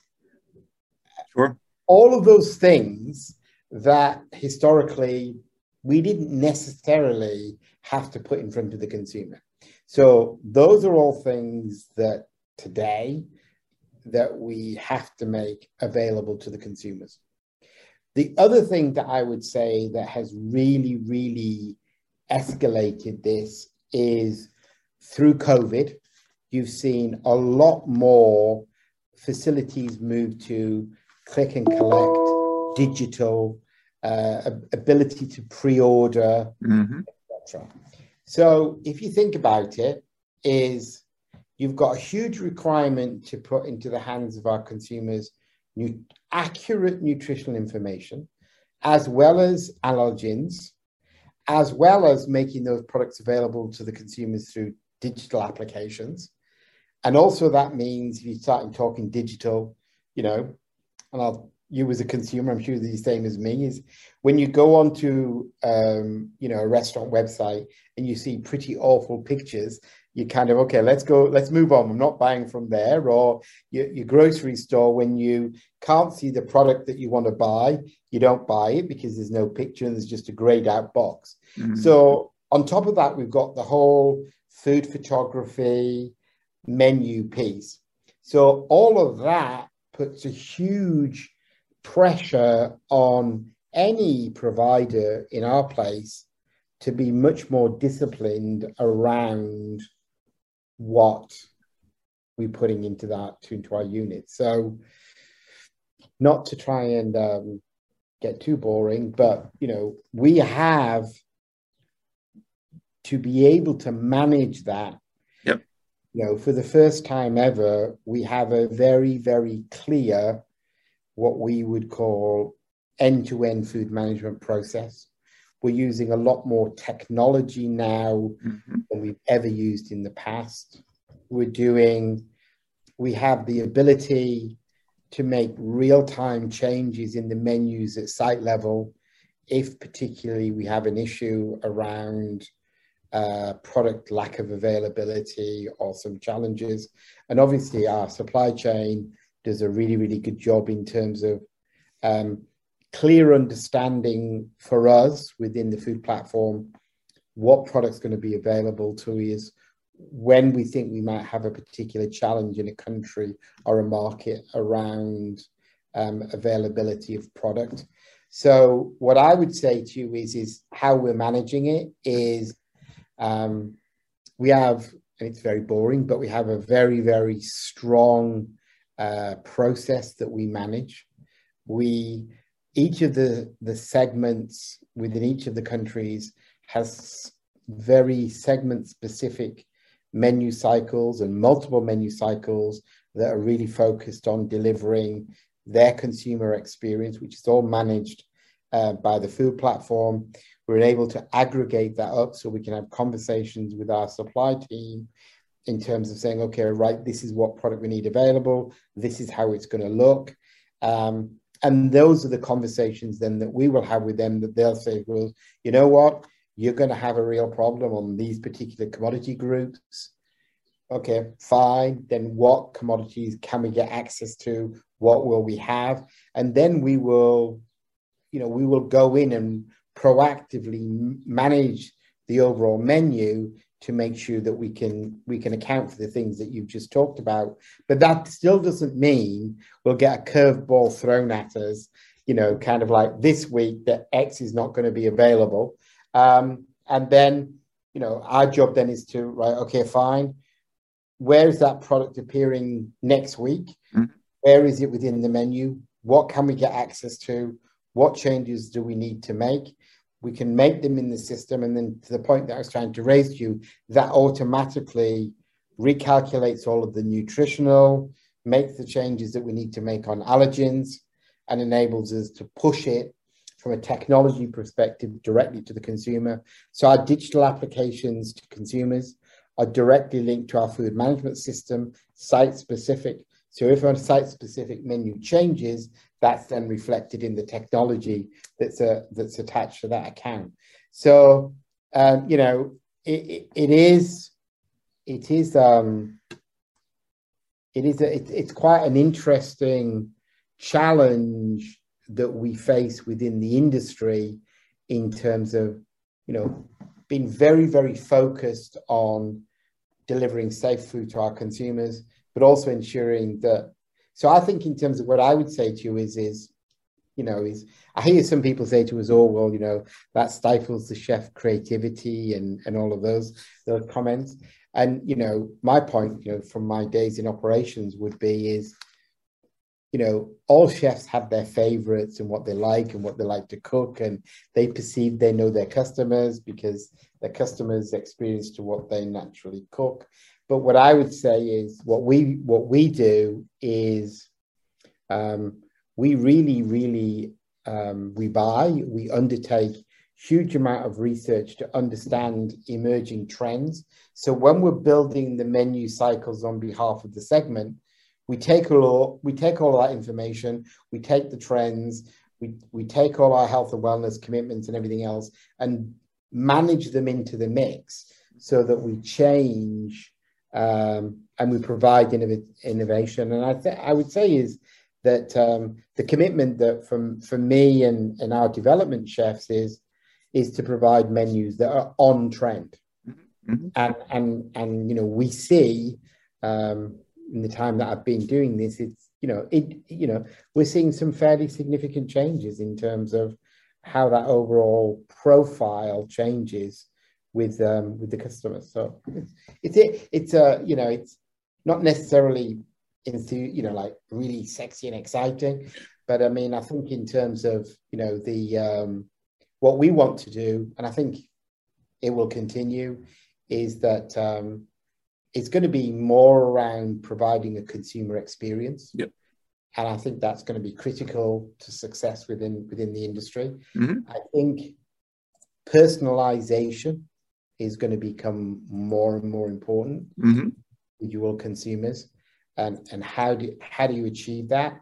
sure all of those things that historically we didn't necessarily have to put in front of the consumer. So those are all things that today that we have to make available to the consumers. The other thing that I would say that has really, really escalated this is through COVID, you've seen a lot more facilities move to click and collect, digital, uh, ability to pre-order, mm-hmm. etc. So if you think about it, is you've got a huge requirement to put into the hands of our consumers new, accurate nutritional information, as well as allergens, as well as making those products available to the consumers through digital applications. And also that means if you start talking digital, you know, and I'll you as a consumer, I'm sure the same as me, is when you go onto um, you know a restaurant website and you see pretty awful pictures, you kind of okay, let's go, let's move on. I'm not buying from there. Or your, your grocery store, when you can't see the product that you want to buy, you don't buy it because there's no picture and there's just a grayed out box. Mm-hmm. So on top of that, we've got the whole food photography menu piece. So all of that puts a huge pressure on any provider in our place to be much more disciplined around what we're putting into that into our unit. So not to try and um, get too boring, but you know, we have to be able to manage that you know, for the first time ever, we have a very, very clear, what we would call end to end food management process. We're using a lot more technology now mm-hmm. than we've ever used in the past. We're doing, we have the ability to make real time changes in the menus at site level if particularly we have an issue around uh, product lack of availability or some challenges. And obviously, our supply chain does a really, really good job in terms of um, clear understanding for us within the food platform what product's going to be available to us when we think we might have a particular challenge in a country or a market around um, availability of product. So what I would say to you is, is how we're managing it is um, we have, and it's very boring, but we have a very, very strong uh, process that we manage. We, each of the, the segments within each of the countries has very segment specific menu cycles and multiple menu cycles that are really focused on delivering their consumer experience, which is all managed uh, by the food platform. We're able to aggregate that up so we can have conversations with our supply team in terms of saying, okay, right, this is what product we need available, this is how it's going to look. Um, and those are the conversations then that we will have with them that they'll say, well, you know what? You're going to have a real problem on these particular commodity groups. Okay, fine. Then what commodities can we get access to? What will we have? And then we will, you know, we will go in and proactively manage the overall menu to make sure that we can we can account for the things that you've just talked about. But that still doesn't mean we'll get a curveball thrown at us, you know, kind of like this week that X is not going to be available. Um, and then, you know, our job then is to right, okay, fine. Where is that product appearing next week? Mm-hmm. Where is it within the menu? What can we get access to? What changes do we need to make? we can make them in the system. And then to the point that I was trying to raise to you, that automatically recalculates all of the nutritional, makes the changes that we need to make on allergens, and enables us to push it from a technology perspective directly to the consumer. So our digital applications to consumers are directly linked to our food management system, site specific. So if a site specific menu changes, that's then reflected in the technology that's a, uh, that's attached to that account. So um, you know it, it, it is it is um, it is a, it, it's quite an interesting challenge that we face within the industry in terms of you know being very very focused on delivering safe food to our consumers but also ensuring that so I think in terms of what I would say to you is, is, you know, is I hear some people say to us, oh, well, you know, that stifles the chef creativity and, and all of those, those comments. And, you know, my point, you know, from my days in operations would be is, you know, all chefs have their favorites and what they like and what they like to cook, and they perceive they know their customers because their customers experience to what they naturally cook. But what I would say is what we what we do is um, we really really um, we buy we undertake huge amount of research to understand emerging trends. So when we're building the menu cycles on behalf of the segment, we take all we take all that information, we take the trends, we we take all our health and wellness commitments and everything else, and manage them into the mix so that we change um, and we provide innov- innovation. And I th- I would say is that um, the commitment that from from me and, and our development chefs is is to provide menus that are on trend. Mm-hmm. mm-hmm. And and and you know we see um, in the time that I've been doing this, it's you know it you know we're seeing some fairly significant changes in terms of how that overall profile changes with um, with the customers. So it's it's it's a you know it's not necessarily into you know like really sexy and exciting, but I mean I think in terms of you know the um, what we want to do, and I think it will continue, is that um, it's going to be more around providing a consumer experience. Yep. And I think that's going to be critical to success within within the industry. Mm-hmm. I think personalization is going to become more and more important mm-hmm. individual consumers and and how do how do you achieve that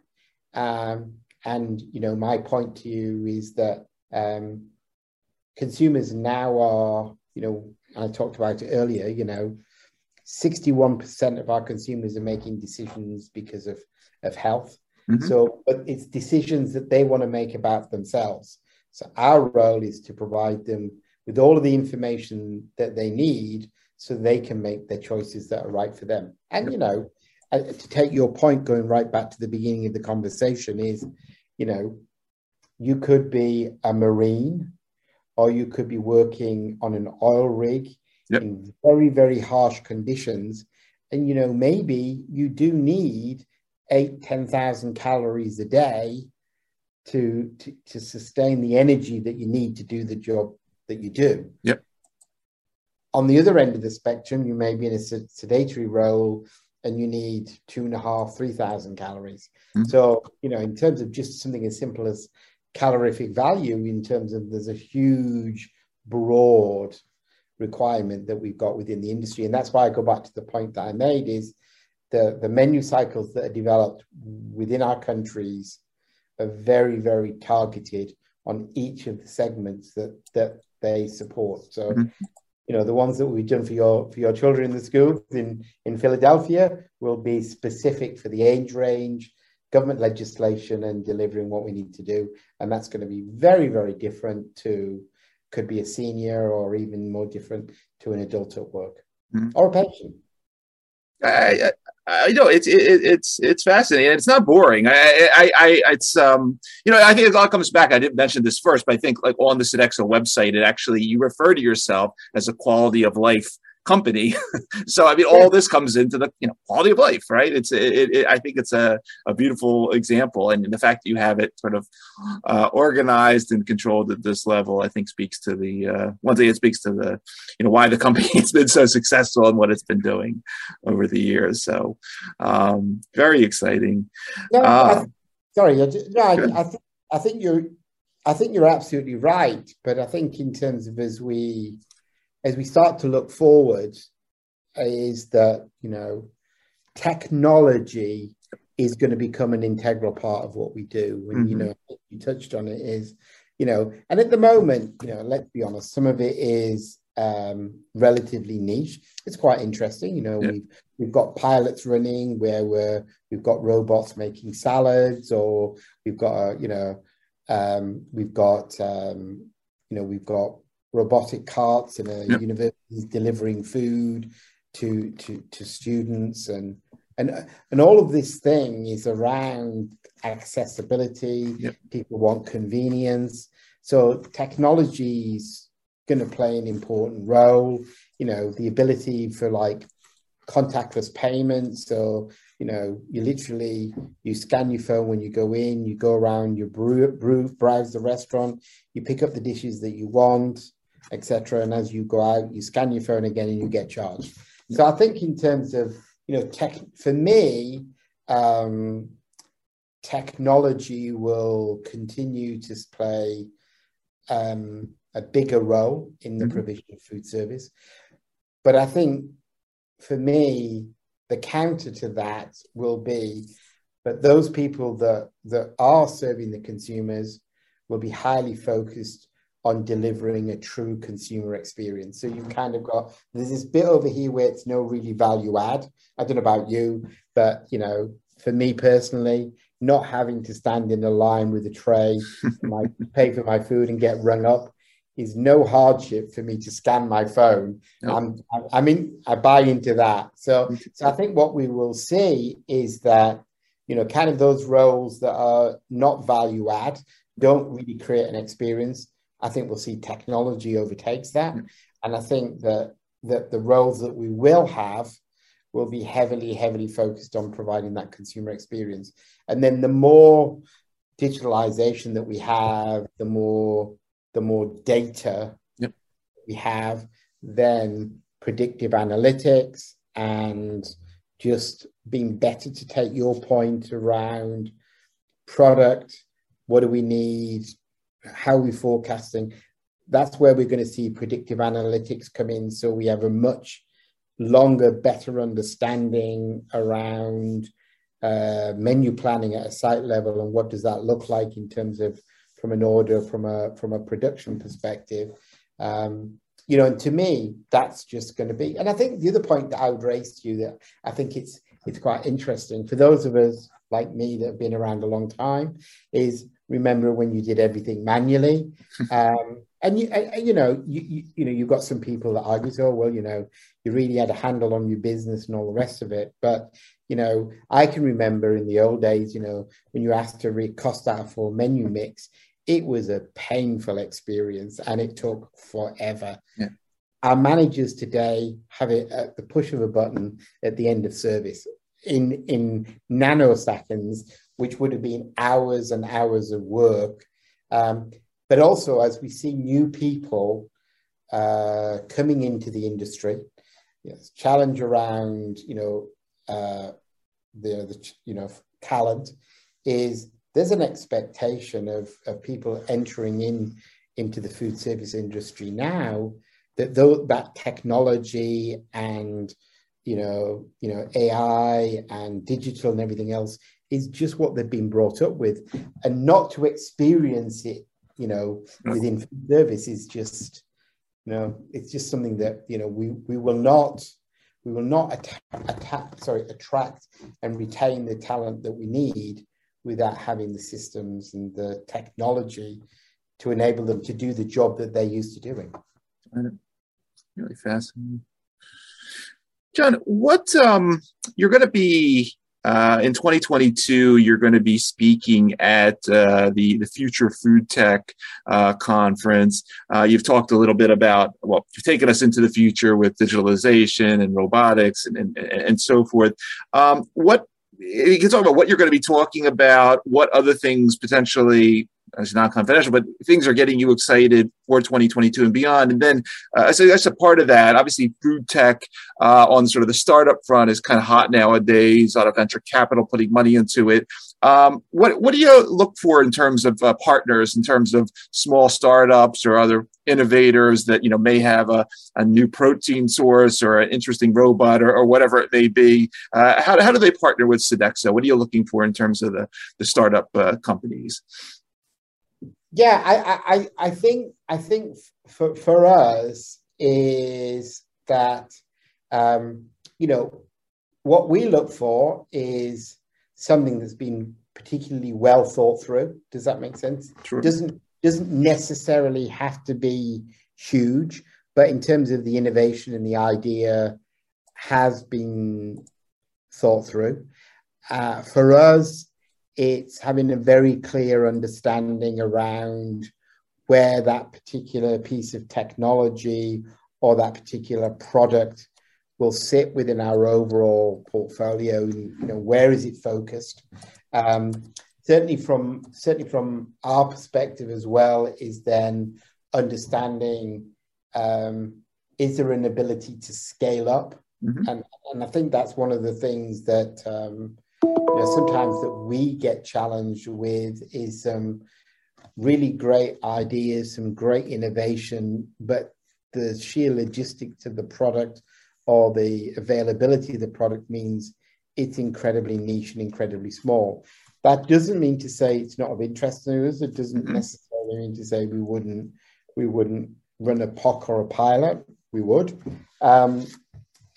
Um, and you know, my point to you is that um, consumers now are, you know, I talked about it earlier. You know, sixty-one percent of our consumers are making decisions because of of health. Mm-hmm. So, but it's decisions that they want to make about themselves. So, our role is to provide them with all of the information that they need so they can make their choices that are right for them. And, you know, uh, to take your point, going right back to the beginning of the conversation, is, you know, you could be a Marine or you could be working on an oil rig yep. in very, very harsh conditions. And, you know, maybe you do need eight, 10,000 calories a day to, to, to sustain the energy that you need to do the job that you do. Yep. On the other end of the spectrum, you may be in a sedentary role and you need two and a half, three thousand calories. Mm-hmm. So, you know, in terms of just something as simple as calorific value, in terms of there's a huge, broad requirement that we've got within the industry. And that's why I go back to the point that I made is the, the menu cycles that are developed within our countries are very, very targeted on each of the segments that that they support. So, mm-hmm. you know, the ones that we've done for your for your children in the schools in in Philadelphia will be specific for the age range, government legislation, and delivering what we need to do, and that's going to be very, very different to could be a senior or even more different to an adult at work mm-hmm. or a patient. I, I know it's it, it's it's fascinating. It's not boring. I, I, I it's um you know I think it all comes back. I didn't mention this first, but I think like on the Sodexo website, it actually you refer to yourself as a quality of life company. so I mean, all this comes into the you know quality of life, right? It's it, it, I think it's a, a beautiful example, and the fact that you have it sort of uh, organized and controlled at this level, I think speaks to the uh, one thing. It speaks to the you know why the company has been so successful and what it's been doing over the years. So um, very exciting. No, uh, sorry, I, I, I, think I think you're. I think you're absolutely right, but I think in terms of as we as we start to look forward is that you know technology is going to become an integral part of what we do and mm-hmm. you know you touched on it is you know and at the moment you know let's be honest some of it is um relatively niche it's quite interesting you know yeah. we've we've got pilots running where we're we've got robots making salads or we've got a you know um we've got um you know we've got robotic carts in a yep. university delivering food to to to students. And and and all of this thing is around accessibility. Yep. people want convenience. So technology is going to play an important role. You know the ability for like contactless payments. So you know you literally you scan your phone when you go in you go around you brew, brew browse the restaurant you pick up the dishes that you want etc. And as you go out, you scan your phone again and you get charged. So I think in terms of you know tech for me, um, technology will continue to play um, a bigger role in the mm-hmm. provision of food service. But I think for me, the counter to that will be that those people that that are serving the consumers will be highly focused on delivering a true consumer experience. So you've kind of got there's this bit over here where it's no really value add. I don't know about you, but you know, for me personally, not having to stand in a line with a tray, my pay for my food and get rung up is no hardship for me to scan my phone. Nope. I, I mean, I buy into that. So, so I think what we will see is that you know, kind of those roles that are not value add don't really create an experience I think we'll see technology overtakes that. Hmm. And I think that, that the roles that we will have will be heavily, heavily focused on providing that consumer experience. And then the more digitalization that we have, the more the more data yep. we have, then predictive analytics and just being better to take your point around product, what do we need, how we forecasting, that's where we're going to see predictive analytics come in. So we have a much longer, better understanding around uh, menu planning at a site level and what does that look like in terms of from an order from a from a production perspective um, you know and to me that's just going to be and i think the other point that i would raise to you that i think it's it's quite interesting for those of us like me that have been around a long time is remember when you did everything manually um, and you and, you know you, you, you know you've got some people that argue oh well you know you really had a handle on your business and all the rest of it but you know, I can remember in the old days, you know, when you asked to read cost out for menu mix, it was a painful experience and it took forever. Yeah. Our managers today have it at the push of a button at the end of service in in nanoseconds, which would have been hours and hours of work. Um, but also, as we see new people uh, coming into the industry, yes, challenge around you know uh, the, the you know talent is there's an expectation of, of people entering in into the food service industry now that though that technology and you know you know AI and digital and everything else is just what they've been brought up with and not to experience it you know within service is just you know it's just something that you know we we will not we will not attack, attack, sorry, attract and retain the talent that we need without having the systems and the technology to enable them to do the job that they're used to doing. Really fascinating. John, what um, you're going to be uh, in 2022, you're going to be speaking at uh, the the Future Food Tech uh, conference. Uh, you've talked a little bit about well, you've taken us into the future with digitalization and robotics and and, and so forth. Um, what you can talk about what you're going to be talking about, what other things potentially it's not confidential, but things are getting you excited for 2022 and beyond. And then, uh, so that's a part of that. Obviously, food tech uh, on sort of the startup front is kind of hot nowadays. A lot of venture capital putting money into it. Um, what what do you look for in terms of uh, partners, in terms of small startups or other innovators that you know may have a, a new protein source or an interesting robot or, or whatever it may be? Uh, how, how do they partner with Sodexo? What are you looking for in terms of the the startup uh, companies? Yeah, I, I, I think I think for for us is that um, you know what we look for is something that's been particularly well thought through. Does that make sense? True. Doesn't doesn't necessarily have to be huge, but in terms of the innovation and the idea has been thought through. Uh, for us, it's having a very clear understanding around where that particular piece of technology or that particular product will sit within our overall portfolio. You know, where is it focused? Um, certainly from certainly from our perspective as well is then understanding um, is there an ability to scale up, mm-hmm. and and I think that's one of the things that um, you know, sometimes that we get challenged with is some really great ideas, some great innovation, but the sheer logistics of the product or the availability of the product means it's incredibly niche and incredibly small. That doesn't mean to say it's not of interest to us. It doesn't mm-hmm. necessarily mean to say we wouldn't we wouldn't run a POC or a pilot. We would. Um,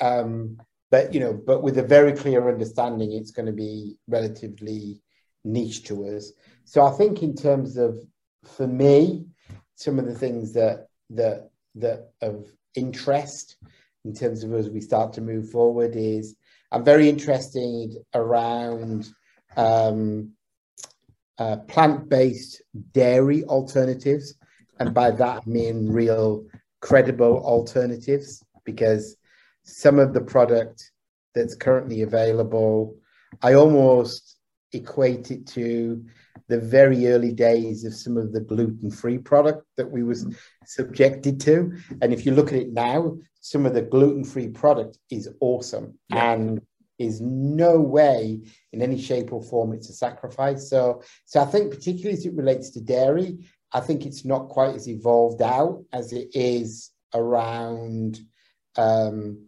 um, but you know, but with a very clear understanding, it's going to be relatively niche to us. So I think in terms of, for me, some of the things that that that of interest in terms of as we start to move forward is I'm very interested around um, uh, plant-based dairy alternatives, and by that I mean real credible alternatives because some of the product that's currently available. I almost equate it to the very early days of some of the gluten-free product that we was subjected to. And if you look at it now, some of the gluten-free product is awesome yeah. and is no way in any shape or form it's a sacrifice. So so I think particularly as it relates to dairy, I think it's not quite as evolved out as it is around um,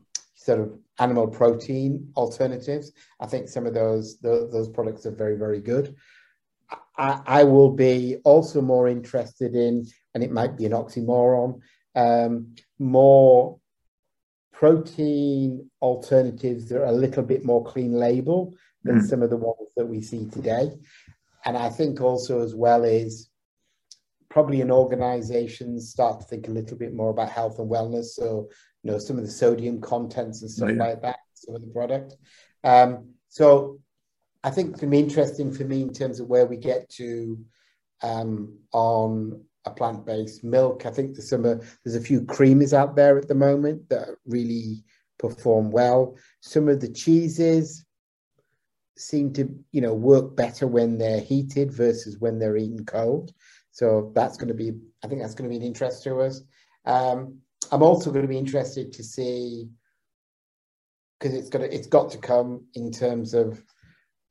sort of animal protein alternatives. I think some of those those, those products are very very good. I, I, will be also more interested in, and it might be an oxymoron, um, more protein alternatives that are a little bit more clean label than mm. some of the ones that we see today. And I think also as well is probably an organization start to think a little bit more about health and wellness. So, you know, some of the sodium contents and stuff yeah. like that, some of the product. Um, so I think it's going to be interesting for me in terms of where we get to um, on a plant-based milk. I think there's some uh, there's a few creamers out there at the moment that really perform well. Some of the cheeses seem to you know work better when they're heated versus when they're eaten cold. So that's going to be I think that's going to be an interest to us. Um, I'm also going to be interested to see because it's got to, it's got to come in terms of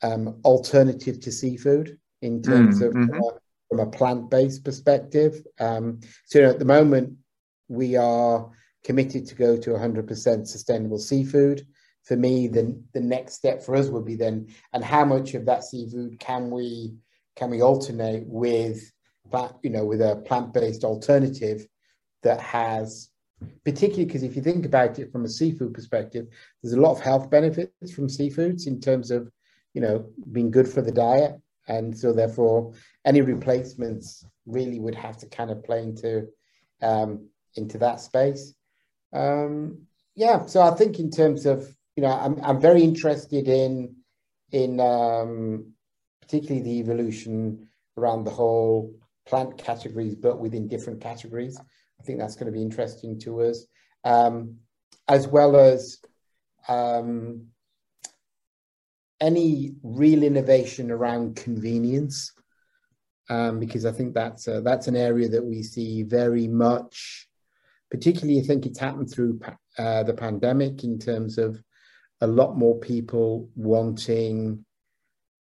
um, alternative to seafood in terms mm, of mm-hmm. uh, from a plant-based perspective. Um, so you know, at the moment, we are committed to go to 100% sustainable seafood. For me, the the next step for us would be then, and how much of that seafood can we can we alternate with that, you know, with a plant-based alternative that has particularly because if you think about it from a seafood perspective, there's a lot of health benefits from seafoods in terms of, you know, being good for the diet. And so therefore any replacements really would have to kind of play into um, into that space. Um, yeah, so I think in terms of you know I'm I'm very interested in in um, particularly the evolution around the whole plant categories, but within different categories. I think that's going to be interesting to us, um, as well as um, any real innovation around convenience um, because I think that's a, that's an area that we see very much. Particularly, I think it's happened through uh, the pandemic in terms of a lot more people wanting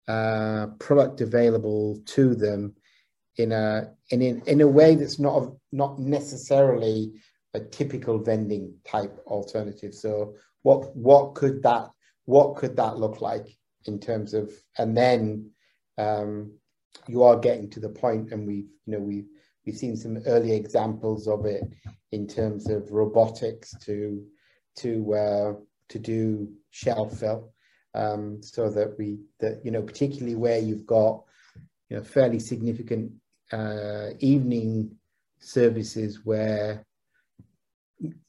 uh, product available to them in a in, in in a way that's not not necessarily a typical vending type alternative. So what what could that what could that look like in terms of and then um, you are getting to the point, and we've you know we've we've seen some early examples of it in terms of robotics to to uh, to do shell fill, um, so that we that you know particularly where you've got you know fairly significant uh, evening services where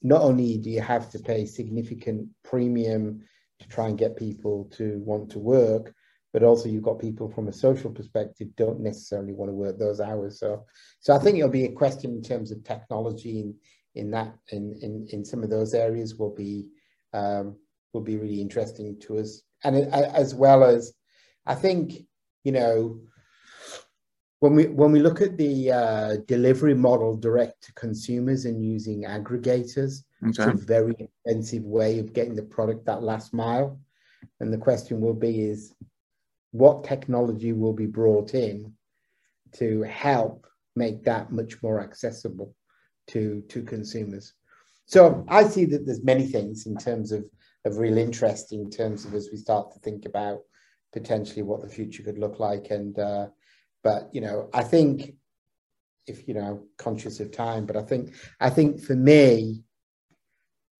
not only do you have to pay significant premium to try and get people to want to work, but also you've got people from a social perspective don't necessarily want to work those hours. So, so I think it'll be a question in terms of technology in in that in in, in some of those areas will be um, will be really interesting to us, and it, as well as I think you know when we when we look at the uh, delivery model direct to consumers and using aggregators, okay. it's a very expensive way of getting the product that last mile. And the question will be is what technology will be brought in to help make that much more accessible to to consumers. So I see that there's many things in terms of of real interest in terms of as we start to think about potentially what the future could look like. And uh, but you know, I think if you know conscious of time, but I think I think for me,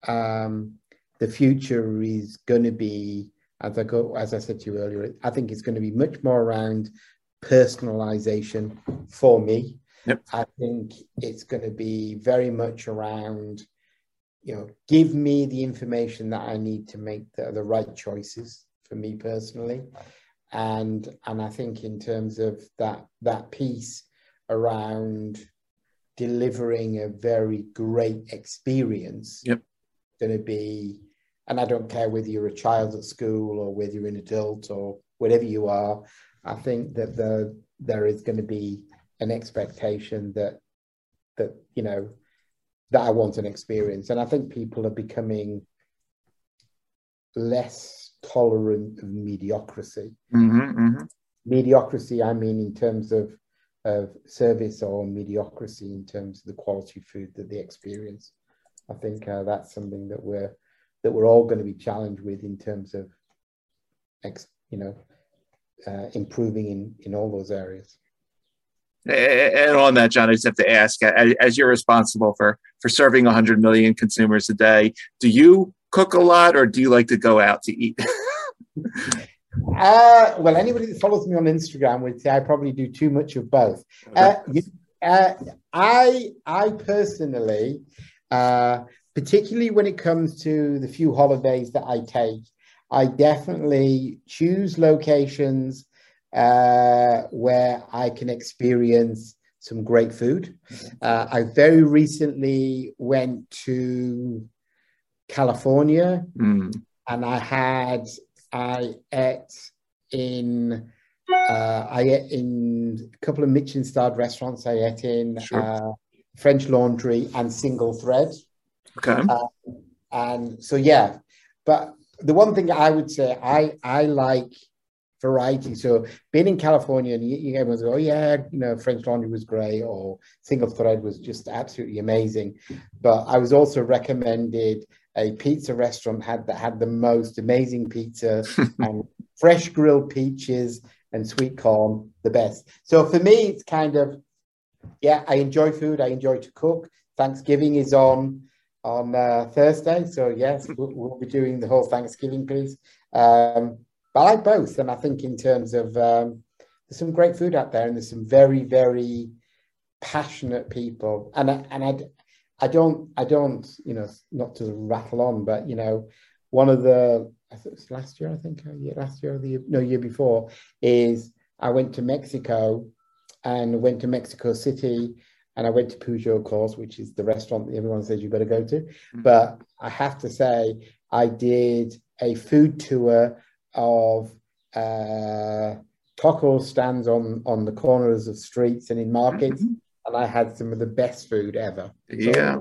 um, the future is going to be as I go, as I said to you earlier, I think it's going to be much more around personalization for me. Yep. I think it's going to be very much around, you know, give me the information that I need to make the, the right choices for me personally. And and I think in terms of that that piece around delivering a very great experience, yep. going to be and I don't care whether you're a child at school or whether you're an adult or whatever you are. I think that the there is going to be an expectation that that you know that I want an experience, and I think people are becoming less tolerant of mediocrity. Mm-hmm, mm-hmm. Mediocrity, I mean, in terms of of service or mediocrity in terms of the quality food that they experience. I think uh, that's something that we're that we're all going to be challenged with in terms of, you know, uh, improving in in all those areas. And on that, John, I just have to ask: as you're responsible for for serving 100 million consumers a day, do you cook a lot, or do you like to go out to eat? uh, well, anybody that follows me on Instagram would say I probably do too much of both. Uh, uh, I I personally, uh, particularly when it comes to the few holidays that I take, I definitely choose locations uh, where I can experience some great food. Uh, I very recently went to California mm. and I had, I ate in, uh, I ate in a couple of Michelin starred restaurants. I ate in sure. Uh, French Laundry and Single Thread. Okay. Uh, and so, yeah, but the one thing I would say, I, I like variety. So being in California and you, you everyone's go, oh yeah, you know, French Laundry was great or Single Thread was just absolutely amazing. But I was also recommended a pizza restaurant had that had the most amazing pizza and fresh grilled peaches and sweet corn, the best. So for me, it's kind of yeah, I enjoy food. I enjoy to cook. Thanksgiving is on on uh, Thursday, so yes, we'll, we'll, be doing the whole Thanksgiving piece. Um, but I like both, and I think in terms of um, there's some great food out there, and there's some very, very passionate people, and I, and I, I don't, I don't, you know, not to rattle on, but you know, one of the I think it was last year, I think, yeah, last year or the no year before, is I went to Mexico and went to Mexico City and I went to Pujol, of course, which is the restaurant that everyone says you better go to. Mm-hmm. But I have to say, I did a food tour of uh, taco stands on on the corners of streets and in markets, mm-hmm. And I had some of the best food ever. Yeah,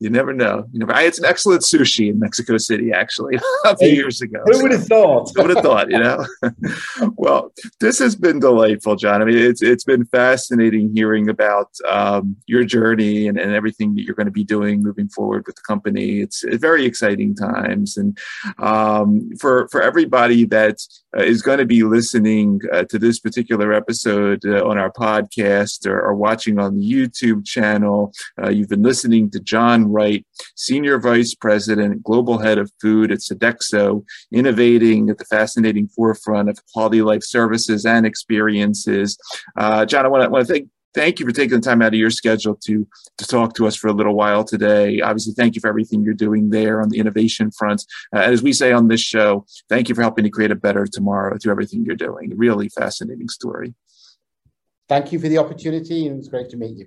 You never know. You never. I had some excellent sushi in Mexico City actually a few years ago. Who would have thought? Who would have thought? You know. well, this has been delightful, John. I mean, it's it's been fascinating hearing about um, your journey and, and everything that you're going to be doing moving forward with the company. It's, it's very exciting times, and um, for for everybody that uh, is going to be listening uh, to this particular episode uh, on our podcast or, or, watching on the YouTube channel, uh, you've been listening to John Wright, Senior Vice President, Global Head of Food at Sodexo, innovating at the fascinating forefront of quality life services and experiences. Uh, John, I want to, thank thank you for taking the time out of your schedule to to talk to us for a little while today. Obviously, thank you for everything you're doing there on the innovation front. Uh, as we say on this show, thank you for helping to create a better tomorrow through everything you're doing. Really fascinating story. Thank you for the opportunity, and it was great to meet you.